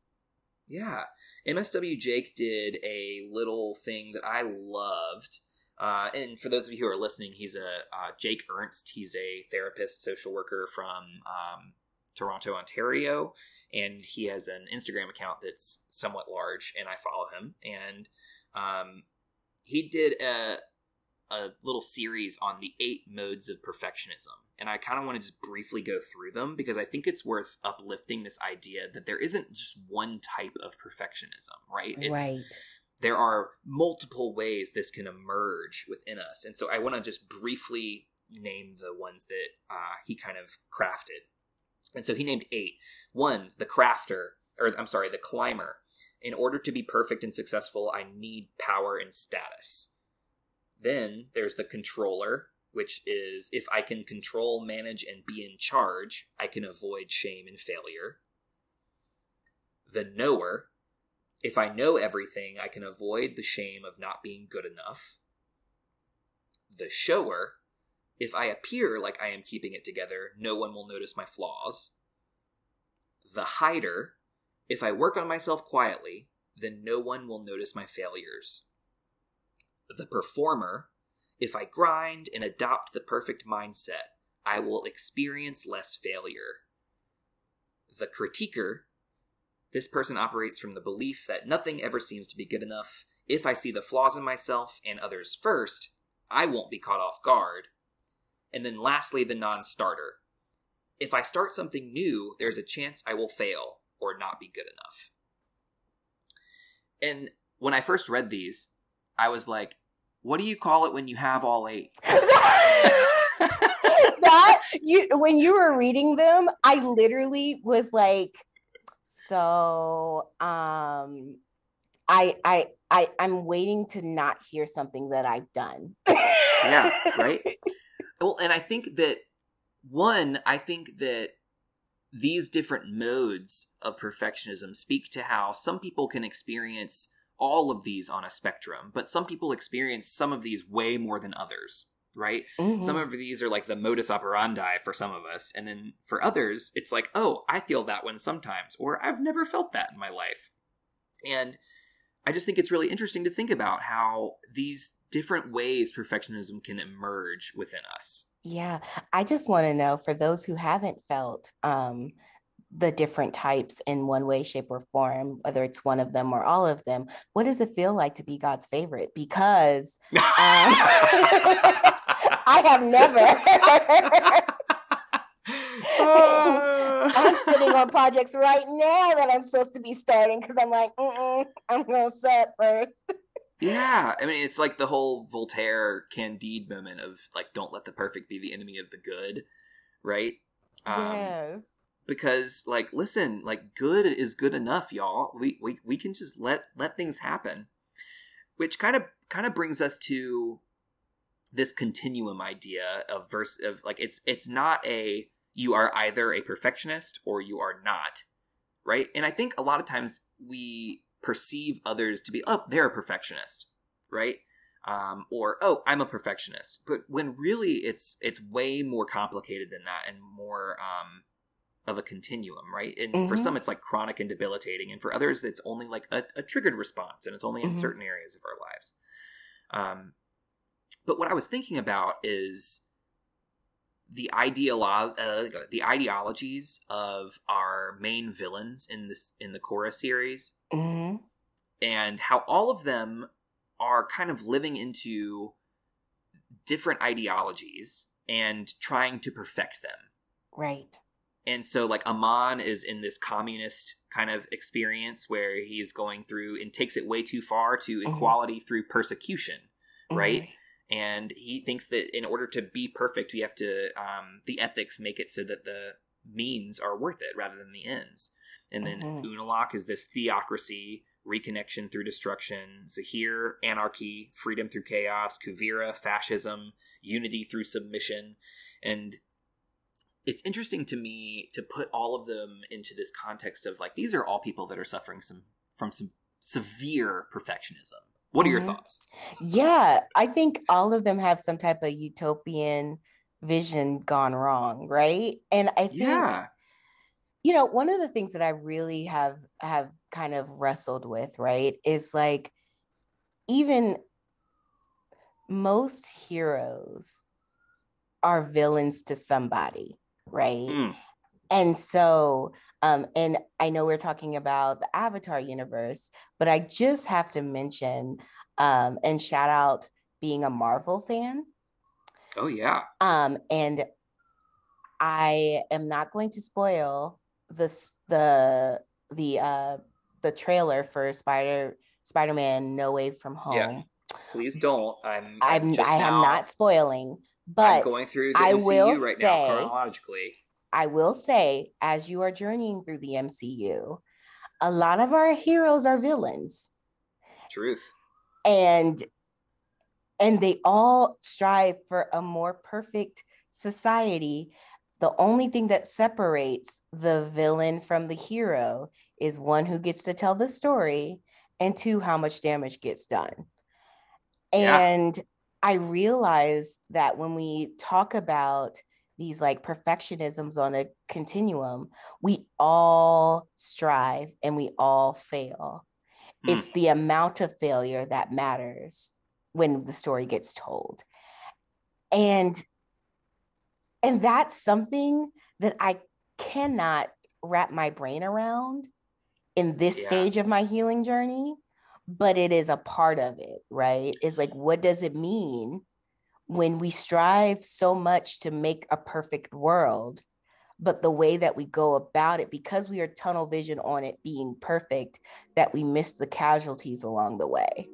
Yeah. MSW Jake did a little thing that I loved. Uh, and for those of you who are listening, he's a uh, Jake Ernst. He's a therapist, social worker from um, Toronto, Ontario, and he has an Instagram account that's somewhat large, and I follow him. And um, he did a a little series on the eight modes of perfectionism. And I kind of want to just briefly go through them because I think it's worth uplifting this idea that there isn't just one type of perfectionism, right? It's, right. There are multiple ways this can emerge within us. And so I want to just briefly name the ones that uh, he kind of crafted. And so he named eight. One, the crafter, or I'm sorry, the climber. In order to be perfect and successful, I need power and status. Then there's the controller, which is if I can control, manage, and be in charge, I can avoid shame and failure. The knower, if I know everything, I can avoid the shame of not being good enough. The shower, if I appear like I am keeping it together, no one will notice my flaws. The hider, if I work on myself quietly, then no one will notice my failures. The performer, if I grind and adopt the perfect mindset, I will experience less failure. The critiquer, this person operates from the belief that nothing ever seems to be good enough. If I see the flaws in myself and others first, I won't be caught off guard. And then lastly, the non starter. If I start something new, there's a chance I will fail or not be good enough. And when I first read these, I was like, what do you call it when you have all eight? (laughs) that you when you were reading them, I literally was like, so um I I I I'm waiting to not hear something that I've done. yeah, (laughs) right? Well, and I think that one, I think that these different modes of perfectionism speak to how some people can experience all of these on a spectrum, but some people experience some of these way more than others, right? Mm-hmm. Some of these are like the modus operandi for some of us, and then for others, it's like, oh, I feel that one sometimes, or I've never felt that in my life. And I just think it's really interesting to think about how these different ways perfectionism can emerge within us. Yeah, I just want to know for those who haven't felt um, the different types in one way, shape, or form, whether it's one of them or all of them, what does it feel like to be God's favorite? Because (laughs) um, (laughs) I have never. (laughs) I'm sitting on projects right now that I'm supposed to be starting because I'm like, I'm going to set first. Yeah, I mean, it's like the whole Voltaire Candide moment of like, don't let the perfect be the enemy of the good, right? Um, yes because like listen like good is good enough y'all. We, we we can just let let things happen. Which kind of kind of brings us to this continuum idea of verse of like it's it's not a you are either a perfectionist or you are not right? And i think a lot of times we perceive others to be oh they're a perfectionist right? Um, or oh i'm a perfectionist. But when really it's it's way more complicated than that and more um, of a continuum, right? And mm-hmm. for some, it's like chronic and debilitating, and for others, it's only like a, a triggered response, and it's only in mm-hmm. certain areas of our lives. Um, but what I was thinking about is the ideolo- uh, the ideologies of our main villains in this in the Korra series, mm-hmm. and how all of them are kind of living into different ideologies and trying to perfect them. Right and so like Amon is in this communist kind of experience where he's going through and takes it way too far to mm-hmm. equality through persecution, right? Mm-hmm. And he thinks that in order to be perfect, you have to um, the ethics make it so that the means are worth it rather than the ends. And then mm-hmm. Unalaq is this theocracy reconnection through destruction, Zaheer, anarchy, freedom through chaos, Kuvira, fascism, unity through submission. And it's interesting to me to put all of them into this context of like these are all people that are suffering some from some severe perfectionism. What are your mm-hmm. thoughts? Yeah, I think all of them have some type of utopian vision gone wrong, right? And I think yeah. you know, one of the things that I really have have kind of wrestled with, right, is like even most heroes are villains to somebody, right? Mm. And so um, and I know we're talking about the Avatar universe, but I just have to mention um, and shout out being a Marvel fan. Oh yeah. Um, and I am not going to spoil this the the uh the trailer for Spider Spider-Man No Way From Home. Yeah. Please don't. I'm I'm, I'm I am not spoiling, but I'm going through the I MCU will right say, now chronologically. I will say, as you are journeying through the MCU, a lot of our heroes are villains. Truth. And and they all strive for a more perfect society. The only thing that separates the villain from the hero is one who gets to tell the story, and two, how much damage gets done. Yeah. I realize that when we talk about these like perfectionisms on a continuum, we all strive and we all fail. Mm. It's the amount of failure that matters when the story gets told. And and that's something that I cannot wrap my brain around in this yeah. stage of my healing journey, but it is a part of it, right? It's like, what does it mean when we strive so much to make a perfect world? But the way that we go about it, because we are tunnel vision on it being perfect, that we miss the casualties along the way.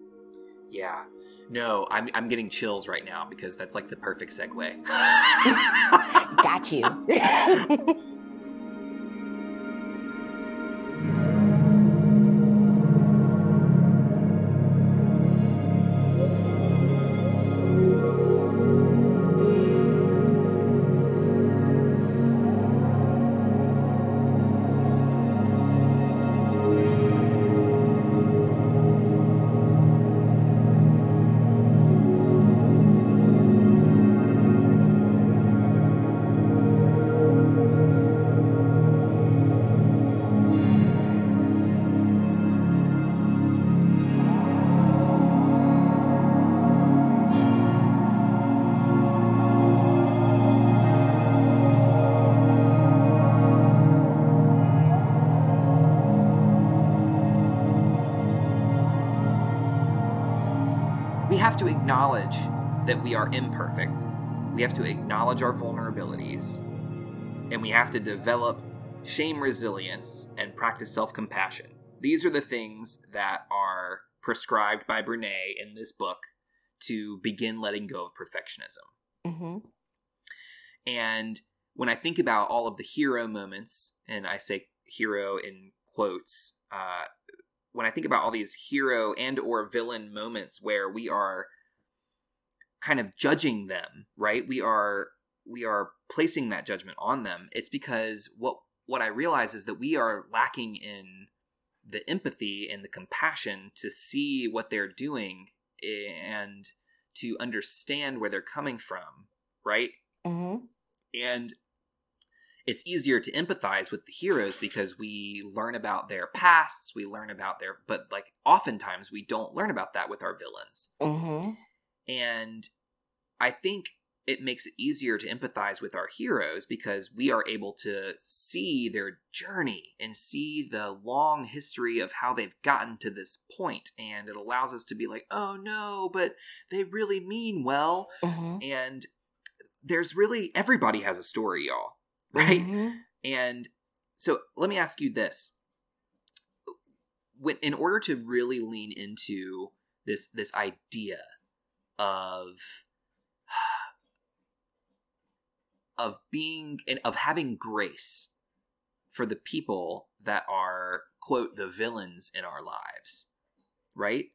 Yeah. No, I'm, I'm getting chills right now because that's like the perfect segue. (laughs) Got you. (laughs) (laughs) acknowledge that we are imperfect. We have to acknowledge our vulnerabilities. And we have to develop shame resilience and practice self compassion. These are the things that are prescribed by Brene in this book to begin letting go of perfectionism. Mm-hmm. And when I think about all of the hero moments, and I say hero in quotes, uh, when I think about all these hero and or villain moments where we are kind of judging them, right? We are we are placing that judgment on them. It's because what what I realize is that we are lacking in the empathy and the compassion to see what they're doing and to understand where they're coming from, right? Mm-hmm. And it's easier to empathize with the heroes because we learn about their pasts, we learn about their, but like oftentimes we don't learn about that with our villains. Mm-hmm. And I think it makes it easier to empathize with our heroes because we are able to see their journey and see the long history of how they've gotten to this point and it allows us to be like oh no but they really mean well mm-hmm. and there's really everybody has a story y'all right mm-hmm. and so let me ask you this when in order to really lean into this this idea of (sighs) of being and of having grace for the people that are quote the villains in our lives right?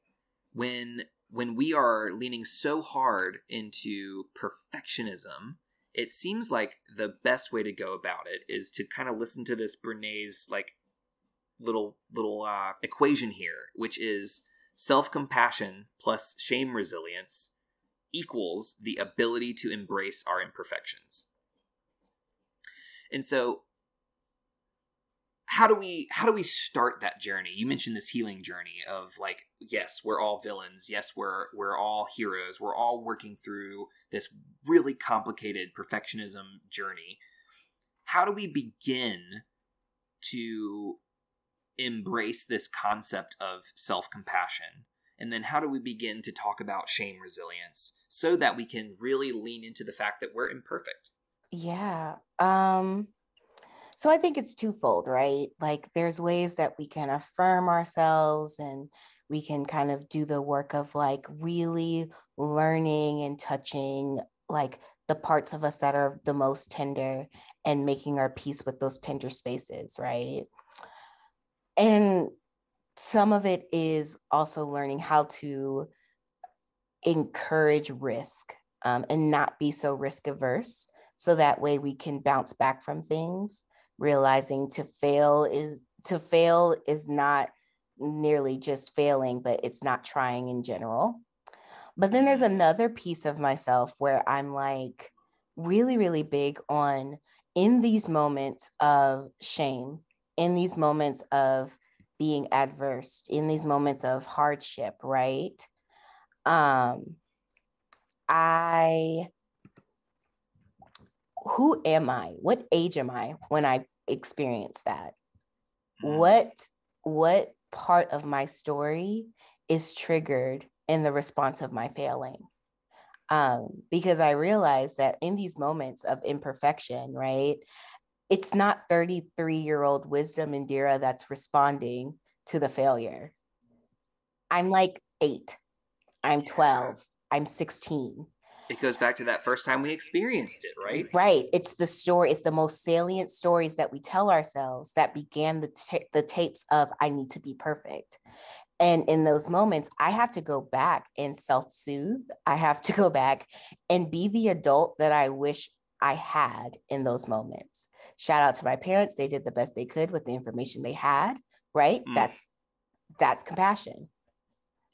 When when we are leaning so hard into perfectionism it seems like the best way to go about it is to kind of listen to this Brene's like little little uh, equation here, which is self compassion plus shame resilience equals the ability to embrace our imperfections. And so how do we how do we start that journey? You mentioned this healing journey of like yes we're all villains. Yes we're we're all heroes. We're all working through this really complicated perfectionism journey. How do we begin to embrace this concept of self-compassion and then how do we begin to talk about shame resilience so that we can really lean into the fact that we're imperfect yeah um so I think it's twofold, right? Like there's ways that we can affirm ourselves and we can kind of do the work of like really learning and touching like the parts of us that are the most tender and making our peace with those tender spaces, right? And some of it is also learning how to encourage risk um, and not be so risk averse. So that way we can bounce back from things realizing to fail is to fail is not nearly just failing, but it's not trying in general. But then there's another piece of myself where I'm like really, really big on in these moments of shame, in these moments of being adverse, in these moments of hardship, right? Um, I who am I? What age am I when I experience that? Mm-hmm. What what part of my story is triggered in the response of my failing? Um, because I realize that in these moments of imperfection, right, it's not 33 year old wisdom Indira that's responding to the failure. I'm like eight, I'm 12, I'm 16 it goes back to that first time we experienced it, right? Right. It's the story. It's the most salient stories that we tell ourselves that began the ta- the tapes of "I need to be perfect." And in those moments, I have to go back and self soothe. I have to go back and be the adult that I wish I had in those moments. Shout out to my parents; they did the best they could with the information they had. Right. Mm. That's that's compassion.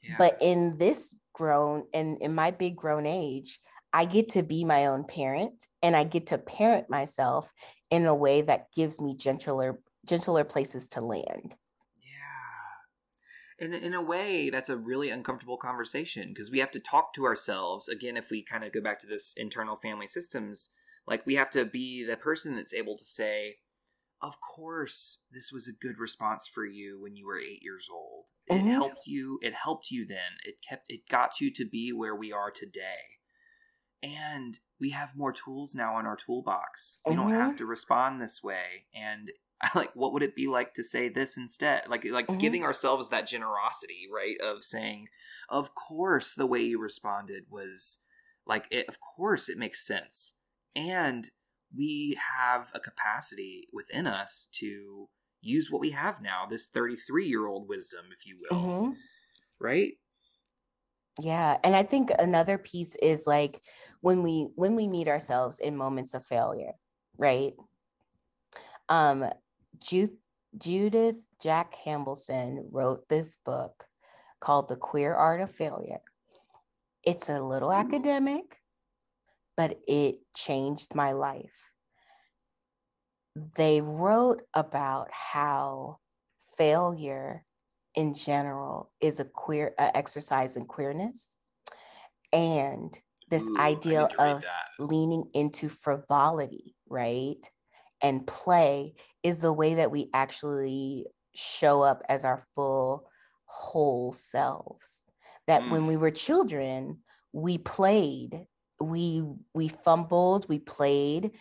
Yeah. But in this grown and in my big grown age, I get to be my own parent and I get to parent myself in a way that gives me gentler gentler places to land. Yeah. And in a way, that's a really uncomfortable conversation because we have to talk to ourselves. Again, if we kind of go back to this internal family systems, like we have to be the person that's able to say, of course this was a good response for you when you were eight years old it mm-hmm. helped you it helped you then it kept it got you to be where we are today and we have more tools now in our toolbox we mm-hmm. don't have to respond this way and (laughs) like what would it be like to say this instead like like mm-hmm. giving ourselves that generosity right of saying of course the way you responded was like it, of course it makes sense and we have a capacity within us to use what we have now this 33 year old wisdom if you will mm-hmm. right yeah and i think another piece is like when we when we meet ourselves in moments of failure right um Ju- judith jack Halberstam wrote this book called the queer art of failure it's a little Ooh. academic but it changed my life they wrote about how failure in general is a queer uh, exercise in queerness and this Ooh, idea of leaning into frivolity right and play is the way that we actually show up as our full whole selves that mm. when we mm. were children we played we we fumbled we played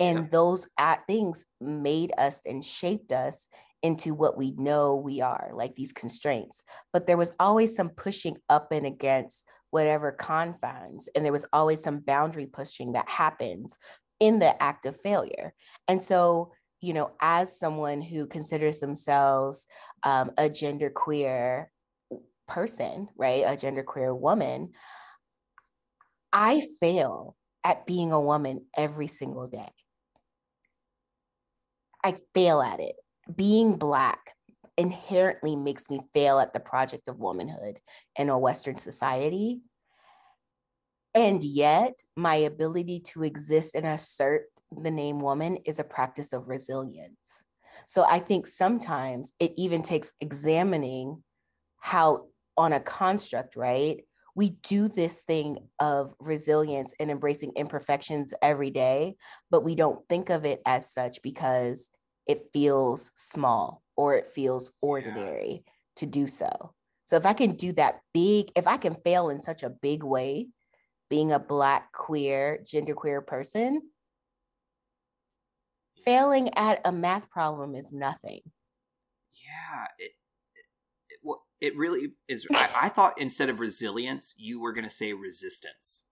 and yeah. those things made us and shaped us into what we know we are like these constraints but there was always some pushing up and against whatever confines and there was always some boundary pushing that happens in the act of failure and so you know, as someone who considers themselves um, a gender queer person, right, a gender queer woman, I fail at being a woman every single day. I fail at it. Being Black inherently makes me fail at the project of womanhood in a Western society. And yet, my ability to exist and assert the name woman is a practice of resilience. So I think sometimes it even takes examining how, on a construct, right? We do this thing of resilience and embracing imperfections every day, but we don't think of it as such because it feels small or it feels ordinary yeah. to do so. So if I can do that big, if I can fail in such a big way, being a Black, queer, genderqueer person, failing at a math problem is nothing. Yeah, it it, really is. I, I, thought instead of resilience, you were going to say resistance,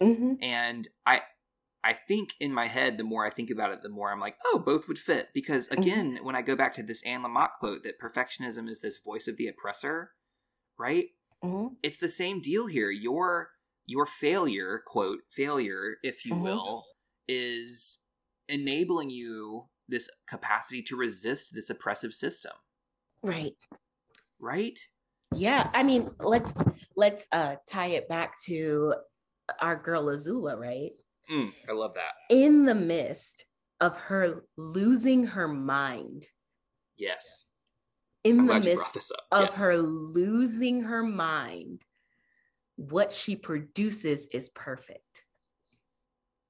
mm-hmm. and I I think in my head, the more I think about it, the more I'm like, oh, both would fit. Because mm-hmm. again, mm-hmm. when I go back to this Anne Lamott quote that perfectionism is this voice of the oppressor, right? Mm-hmm. It's the same deal here. Your your failure, quote, failure, if you mm-hmm. will, is enabling you this capacity to resist this oppressive system. Right. Right? Yeah. I mean, let's let's uh tie it back to our girl Azula, right? Mm, I love that. In the midst of her losing her mind. Yes. In I'm the midst of yes. her losing her mind, what she produces is perfect.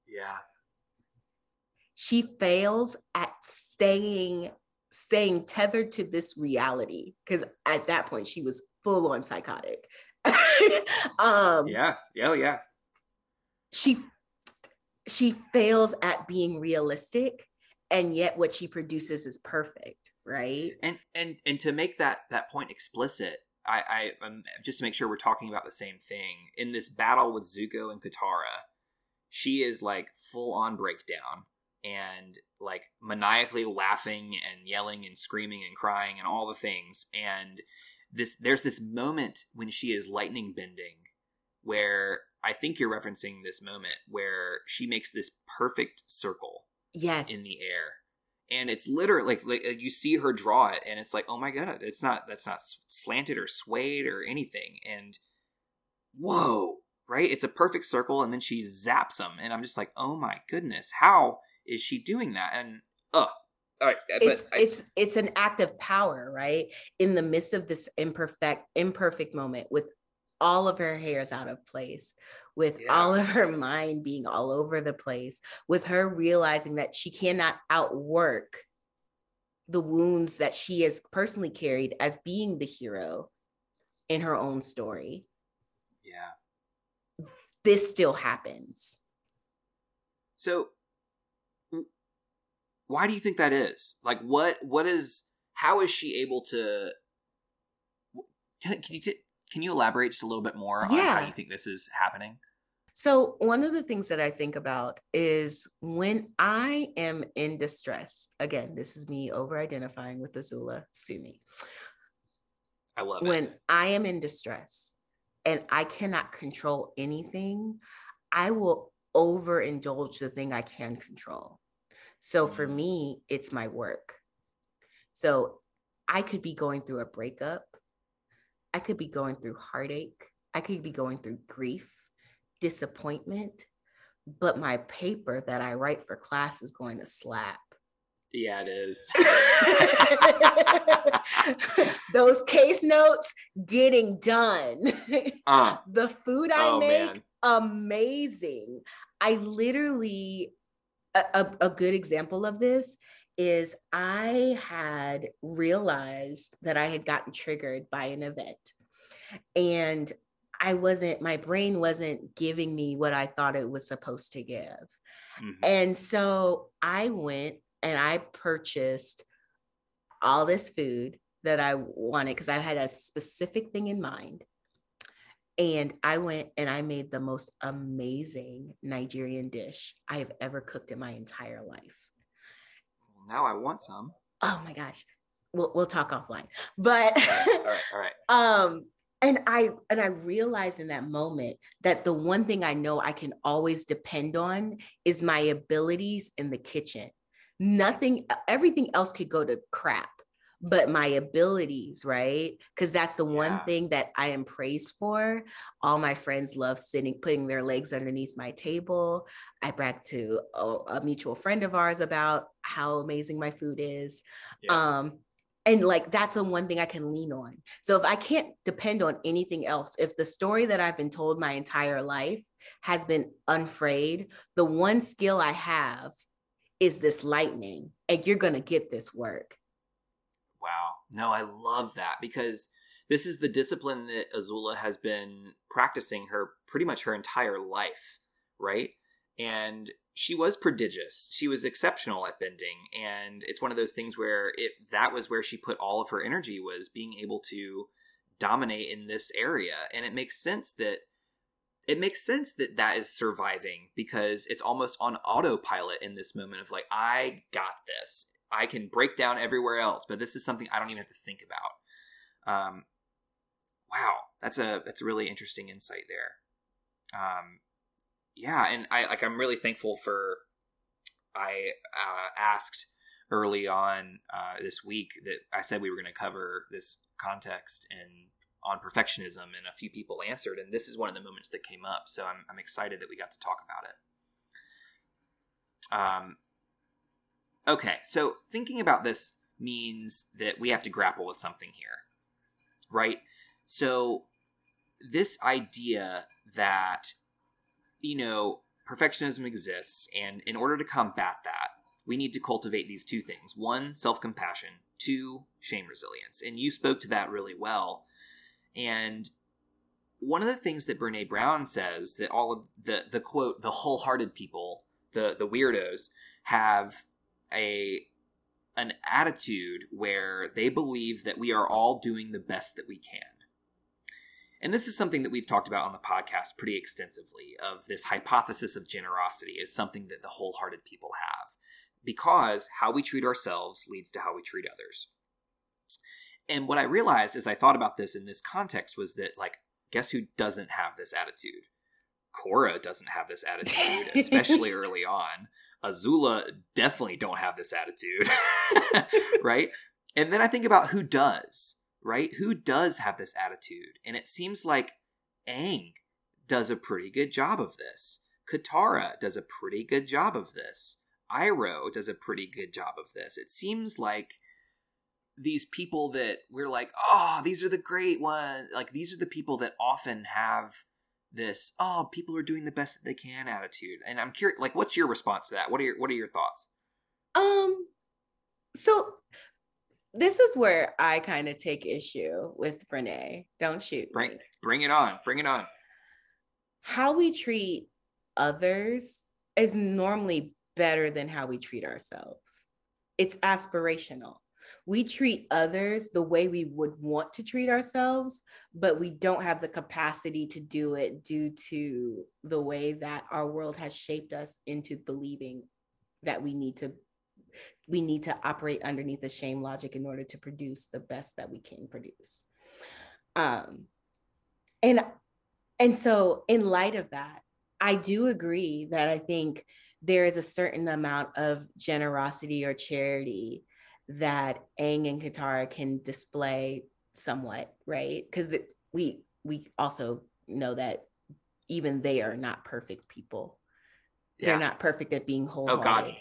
Yeah. She fails at staying staying tethered to this reality because at that point she was full on psychotic. (laughs) um yeah, yeah, oh, yeah. She she fails at being realistic and yet what she produces is perfect right and and and to make that that point explicit i i um, just to make sure we're talking about the same thing in this battle with zuko and katara she is like full on breakdown and like maniacally laughing and yelling and screaming and crying and all the things and this there's this moment when she is lightning bending where I think you're referencing this moment where she makes this perfect circle. Yes. In the air. And it's literally like, like you see her draw it and it's like, oh my god, it's not that's not slanted or swayed or anything. And whoa, right? It's a perfect circle and then she zaps them and I'm just like, "Oh my goodness, how is she doing that?" And uh all right, it's I, it's it's an act of power, right? In the midst of this imperfect imperfect moment with all of her hairs out of place, with yeah. all of her mind being all over the place, with her realizing that she cannot outwork the wounds that she has personally carried as being the hero in her own story. Yeah. This still happens. So why do you think that is? Like what what is how is she able to can you can you elaborate just a little bit more on how you think this is happening? So, one of the things that I think about is when I am in distress, again, this is me over identifying with Azula, sue me. I love it. When I am in distress and I cannot control anything, I will overindulge the thing I can control. So, for me, it's my work. So, I could be going through a breakup I could be going through heartache. I could be going through grief, disappointment, but my paper that I write for class is going to slap. Yeah, it is. (laughs) Those case notes getting done. (laughs) Uh, the food I oh, make, man. amazing. I literally, a, a, a good example of this is I had realized that I had gotten triggered by an event. And I wasn't, my brain wasn't giving me what I thought it was supposed to give. Mm-hmm. And so I went and I purchased all this food that I wanted because I had a specific thing in mind. And I went and I made the most amazing Nigerian dish I have ever cooked in my entire life now I want some. Oh my gosh. We'll we'll talk offline. But all right, all right, all right. (laughs) um and I and I realized in that moment that the one thing I know I can always depend on is my abilities in the kitchen. Nothing everything else could go to crap but my abilities, right? Because that's the one thing that I am praised for. All my friends love sitting, putting their legs underneath my table. I brag to a, a mutual friend of ours about how amazing my food is. Yeah. Um, and like that's the one thing I can lean on. So if I can't depend on anything else, if the story that I've been told my entire life has been unfrayed, the one skill I have is this lightning, and you're gonna get this work. No, I love that because this is the discipline that Azula has been practicing her pretty much her entire life, right? And she was prodigious. She was exceptional at bending, and it's one of those things where it that was where she put all of her energy was being able to dominate in this area, and it makes sense that it makes sense that that is surviving because it's almost on autopilot in this moment of like I got this. I can break down everywhere else, but this is something I don't even have to think about. Um, wow, that's a that's a really interesting insight there. Um, yeah, and I like I'm really thankful for. I uh, asked early on uh, this week that I said we were going to cover this context and on perfectionism, and a few people answered, and this is one of the moments that came up. So I'm I'm excited that we got to talk about it. Um, okay, so thinking about this means that we have to grapple with something here, right? So this idea that you know perfectionism exists, and in order to combat that, we need to cultivate these two things: one, self-compassion; two, shame resilience. And you spoke to that really well. And one of the things that Brene Brown says that all of the the quote the wholehearted people, the the weirdos, have a an attitude where they believe that we are all doing the best that we can. And this is something that we've talked about on the podcast pretty extensively of this hypothesis of generosity is something that the wholehearted people have because how we treat ourselves leads to how we treat others. And what I realized as I thought about this in this context was that like guess who doesn't have this attitude? Korra doesn't have this attitude, (laughs) especially early on. Azula definitely don't have this attitude, (laughs) right? And then I think about who does, right? Who does have this attitude? And it seems like Aang does a pretty good job of this. Katara does a pretty good job of this. Iroh does a pretty good job of this. It seems like these people that we're like, oh, these are the great ones. Like these are the people that often have this, oh, people are doing the best that they can attitude. And I'm curious, like, what's your response to that? What are your What are your thoughts? Um, so this is where I kind of take issue with Brene. Don't shoot. Bring me. Bring it on. Bring it on. How we treat others is normally better than how we treat ourselves. It's aspirational. We treat others the way we would want to treat ourselves, but we don't have the capacity to do it due to the way that our world has shaped us into believing that we need to we need to operate underneath the shame logic in order to produce the best that we can produce. Um and and so in light of that, I do agree that I think there is a certain amount of generosity or charity that Aang and Katara can display somewhat, right? Because we we also know that even they are not perfect people. Yeah. They're not perfect at being wholehearted. Oh. God,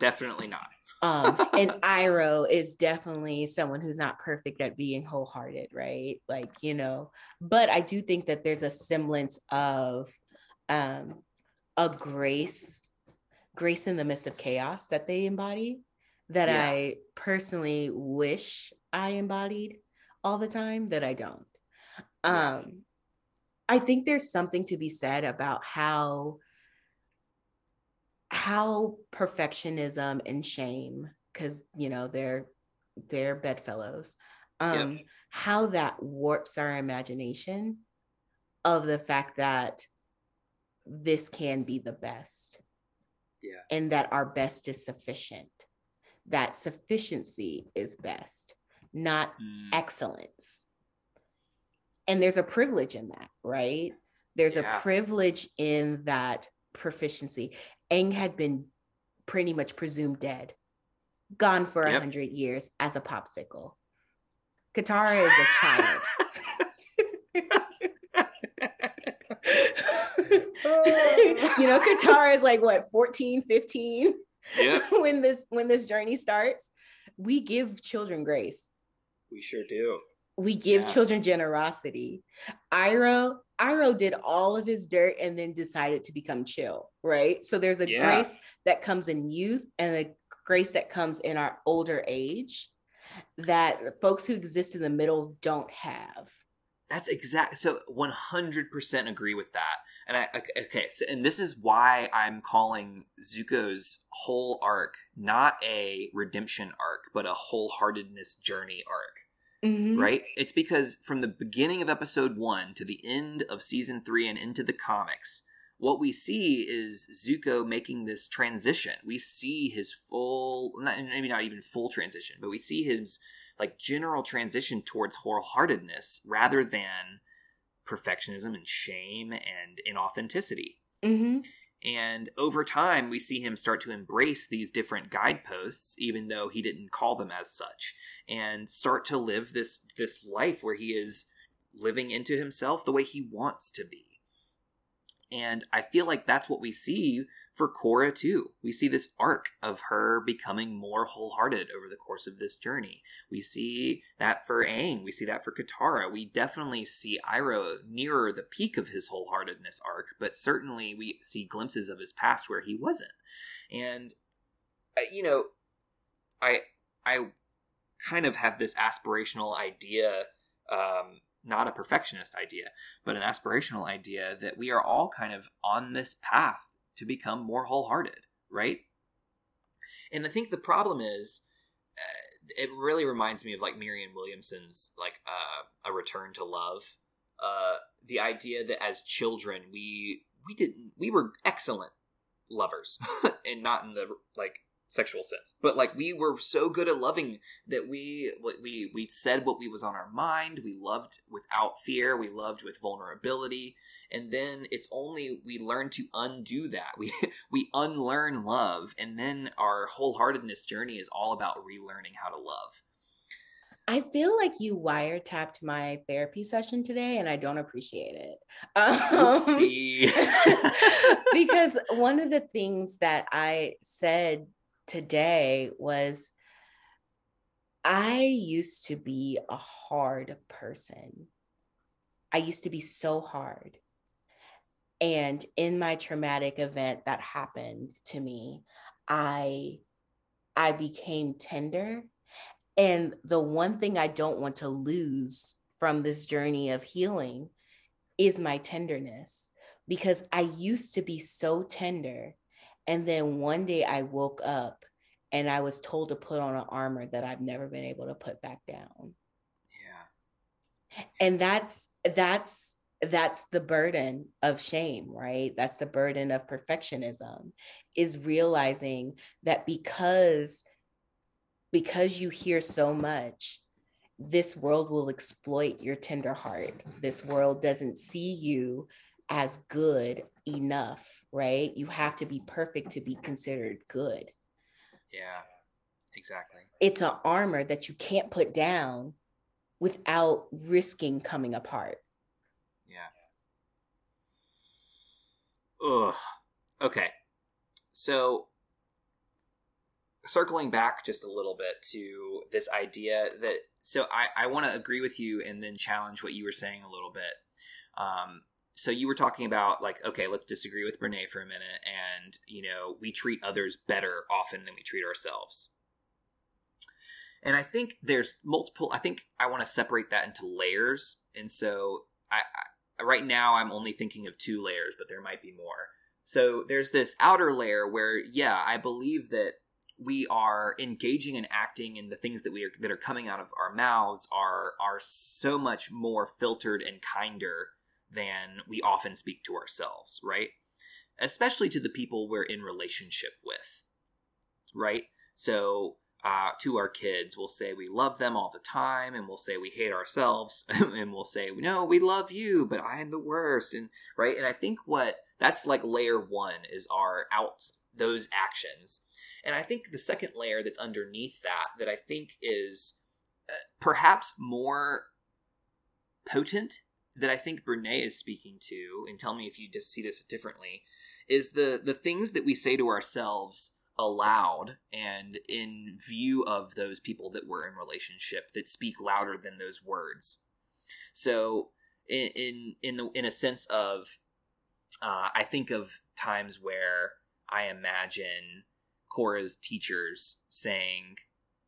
definitely not. Um, (laughs) and Iroh is definitely someone who's not perfect at being wholehearted, right? Like, you know, but I do think that there's a semblance of um, a grace, grace in the midst of chaos that they embody that Yeah. I personally wish I embodied all the time that I don't. Um, I think there's something to be said about how how perfectionism and shame because you know they're they're bedfellows um how that warps our imagination of the fact that this can be the best Yeah. and that our best is sufficient that sufficiency is best, not mm. excellence. And there's a privilege in that, right? There's yeah. a privilege in that proficiency. Aang had been pretty much presumed dead, gone for a yep. hundred years as a popsicle. Katara is a child. (laughs) (laughs) you know, Katara is like what 14, 15 yeah. (laughs) when this when this journey starts. We give children grace. We sure do. We give yeah. children generosity. Iroh Iroh did all of his dirt and then decided to become chill, right? So there's a yeah. grace that comes in youth and a grace that comes in our older age that folks who exist in the middle don't have. That's exact. So 100% agree with that. And I okay. So and this is why I'm calling Zuko's whole arc not a redemption arc, but a wholeheartedness journey arc. Mm-hmm. Right? It's because from the beginning of episode one to the end of season three and into the comics, what we see is Zuko making this transition. We see his full, not, maybe not even full transition, but we see his like general transition towards wholeheartedness rather than perfectionism and shame and inauthenticity. Mm-hmm. And over time, we see him start to embrace these different guideposts, even though he didn't call them as such, and start to live this this life where he is living into himself the way he wants to be. And I feel like that's what we see for Korra too. We see this arc of her becoming more wholehearted over the course of this journey. We see that for Aang. We see that for Katara. We definitely see Iroh nearer the peak of his wholeheartedness arc, but certainly we see glimpses of his past where he wasn't. And uh, you know, I I kind of have this aspirational idea um, not a perfectionist idea, but an aspirational idea that we are all kind of on this path to become more wholehearted, right? And I think the problem is, uh, it really reminds me of like Marianne Williamson's like uh, a return to love. Uh, the idea that as children we we didn't we were excellent lovers, (laughs) and not in the like sexual sense. But like we were so good at loving that we we we said what we was on our mind. We loved without fear. We loved with vulnerability. And then it's only we learn to undo that. We (laughs) we unlearn love. And then our wholeheartedness journey is all about relearning how to love. I feel like you wiretapped my therapy session today and I don't appreciate it. Um, (laughs) (laughs) because one of the things that I said today was I used to be a hard person. I used to be so hard. And in my traumatic event that happened to me, I I became tender. And the one thing I don't want to lose from this journey of healing is my tenderness because I used to be so tender and then one day I woke up and I was told to put on an armor that I've never been able to put back down. Yeah. And that's that's that's the burden of shame, right? That's the burden of perfectionism is realizing that because because you hear so much this world will exploit your tender heart. This world doesn't see you as good enough right? You have to be perfect to be considered good. Yeah, exactly. It's an armor that you can't put down without risking coming apart. Yeah. Ugh. Okay. So, circling back just a little bit to this idea that, so I, I want to agree with you and then challenge what you were saying a little bit. Um, so you were talking about like okay let's disagree with brene for a minute and you know we treat others better often than we treat ourselves. And i think there's multiple i think i want to separate that into layers and so I, I right now i'm only thinking of two layers but there might be more. So there's this outer layer where yeah i believe that we are engaging and acting and the things that we are that are coming out of our mouths are are so much more filtered and kinder than we often speak to ourselves, right? Especially to the people we're in relationship with, right? So, uh, to our kids. We'll say we love them all the time, and we'll say we hate ourselves, (laughs) and we'll say no, we love you, but I am the worst, and right. And I think what that's like layer one is our out those actions, and I think the second layer that's underneath that that I think is uh, perhaps more potent that I think Brene is speaking to, and tell me if you just see this differently, is the the things that we say to ourselves aloud and in view of those people that we're in relationship that speak louder than those words. So in in in, the, in a sense of uh, I think of times where I imagine Korra's teachers saying,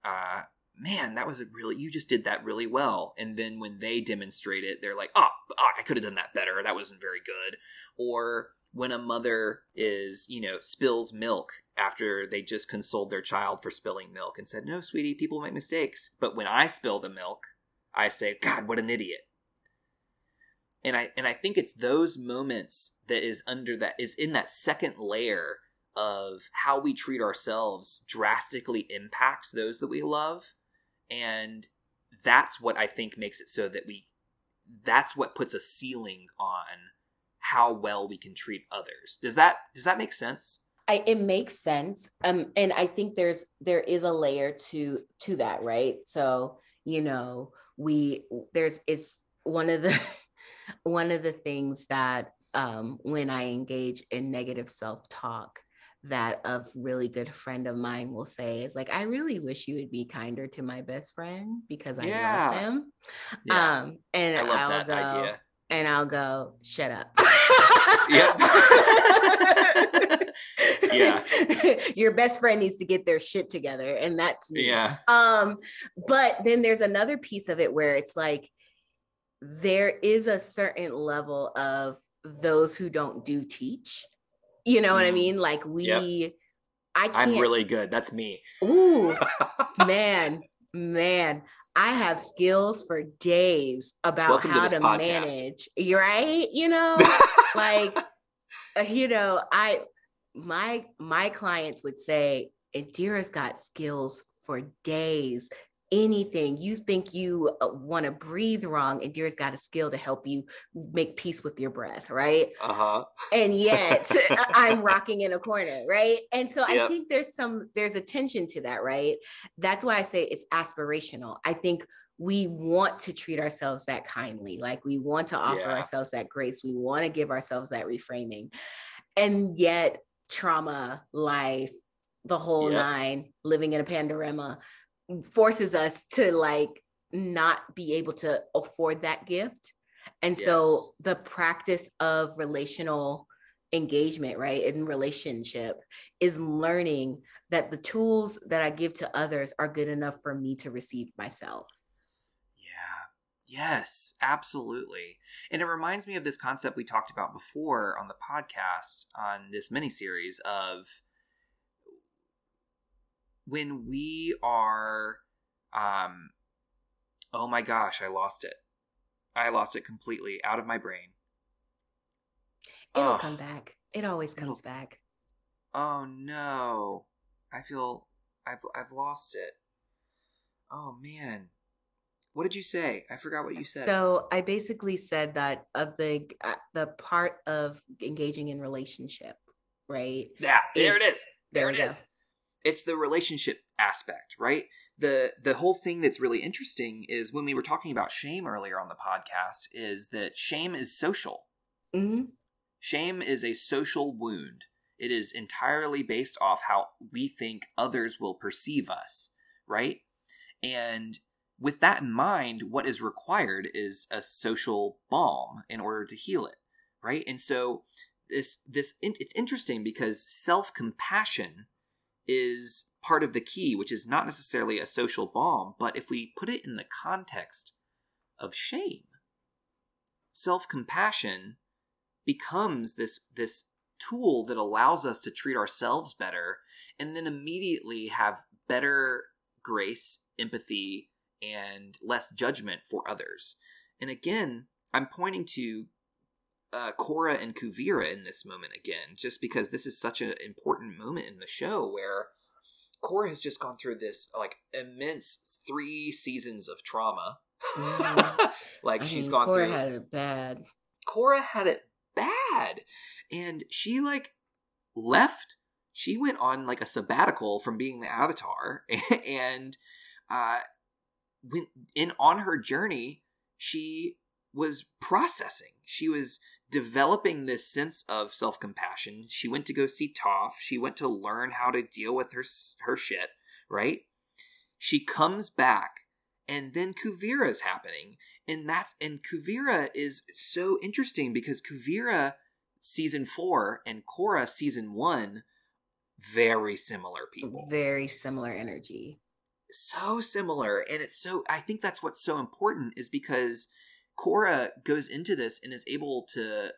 uh, man, that was a really, you just did that really well. And then when they demonstrate it, they're like, oh, oh I could have done that better. That wasn't very good. Or when a mother is, you know, spills milk after they just consoled their child for spilling milk and said, no, sweetie, people make mistakes. But when I spill the milk, I say, God, what an idiot. And I and I think it's those moments that is under that is in that second layer of how we treat ourselves drastically impacts those that we love and that's what I think makes it so that we that's what puts a ceiling on how well we can treat others. Does that does that make sense? I, it makes sense. Um, and I think there's there is a layer to to that, right? So you know, we there's it's one of the (laughs) one of the things that um, when I engage in negative self talk, that a really good friend of mine will say is like, I really wish you would be kinder to my best friend because I yeah. love him. Yeah. Um, and I will go, idea. and I'll go, shut up. yep. (laughs) yeah. Your best friend needs to get their shit together. And that's me. Yeah. Um, but then there's another piece of it where it's like there is a certain level of those who don't do teach you know mm. what I mm. mean? Like we yep. I can't I'm really good. That's me. Ooh, (laughs) man, man. I have skills for days about Welcome how to, to manage. You're right, you know, like (laughs) uh, you know, I my my clients would say, Indira's got skills for days anything. You think you uh, want to breathe wrong and dear's got a skill to help you make peace with your breath right? Uh-huh. And yet (laughs) i'm rocking in a corner right? And so yep. i think there's some there's a tension to that right? That's why i say it's aspirational. I think we want to treat ourselves that kindly. Like we want to offer yeah. ourselves that grace. We want to give ourselves that reframing. And yet trauma life the whole yep. nine living in a panorama forces us to like not be able to afford that gift. And yes. so the practice of relational engagement, right, in relationship is learning that the tools that I give to others are good enough for me to receive myself. Yeah. Yes, absolutely. And it reminds me of this concept we talked about before on the podcast on this mini series of when we are um oh my gosh i lost it. I lost it completely out of my brain. It'll come back. It always comes it'll... back. Oh no. I feel i've i've lost it. Oh man. What did you say? I forgot what you said. So i basically said that of the uh, the part of engaging in relationship right yeah there is, it is. There, there it is it's the relationship aspect, right? The the whole thing that's really interesting is when we were talking about shame earlier on the podcast is that shame is social. Mm-hmm. Shame is a social wound. It is entirely based off how we think others will perceive us, right? And with that in mind, what is required is a social balm in order to heal it, right? And so this this it's interesting because self-compassion is part of the key, which is not necessarily a social balm, but if we put it in the context of shame, self compassion becomes this, this tool that allows us to treat ourselves better and then immediately have better grace, empathy, and less judgment for others. And again, I'm pointing to uh, Korra and Kuvira in this moment again, just because this is such an important moment in the show where Korra has just gone through this like immense three seasons of trauma. (laughs) Like I she's mean, gone Korra through. had it bad. Korra had it bad, and she like left. She went on like a sabbatical from being the Avatar, (laughs) and uh, went in on her journey. She was processing. She was developing this sense of self compassion. She went to go see Toph. She went to learn how to deal with her her shit. Right. She comes back, and then Kuvira is happening, and that's and Kuvira is so interesting because Kuvira season four and Korra season one very similar people Very similar energy. so similar and it's so i think that's what's so important is because Korra goes into this and is able to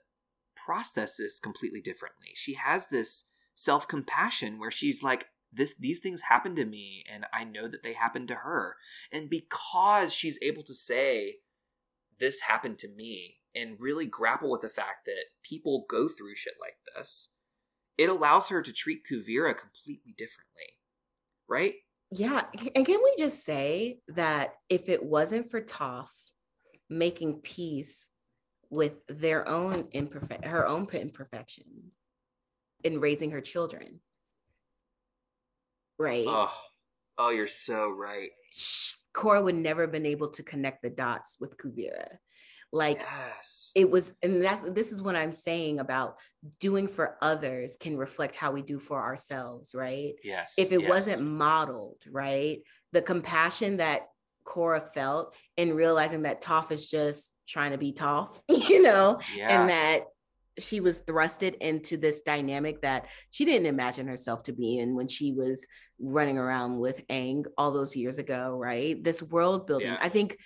process this completely differently. She has this self-compassion where she's like this these things happened to me and i know that they happened to her. And because she's able to say this happened to me and really grapple with the fact that people go through shit like this it allows her to treat kuvira completely differently. Right? Yeah. And can we just say that if it wasn't for Toph making peace with their own imperfect her own imperfection in raising her children. Right. Oh, oh, you're so right. Korra would never have been able to connect the dots with Kuvira. Like Yes. it was, and that's this is what I'm saying about doing for others can reflect how we do for ourselves, right? yes. if it yes. wasn't modeled, right? The compassion that Korra felt in realizing that Toph is just trying to be Toph, (laughs) you know, yeah. and that she was thrusted into this dynamic that she didn't imagine herself to be in when she was running around with Aang all those years ago, right? This world building. Yeah. I think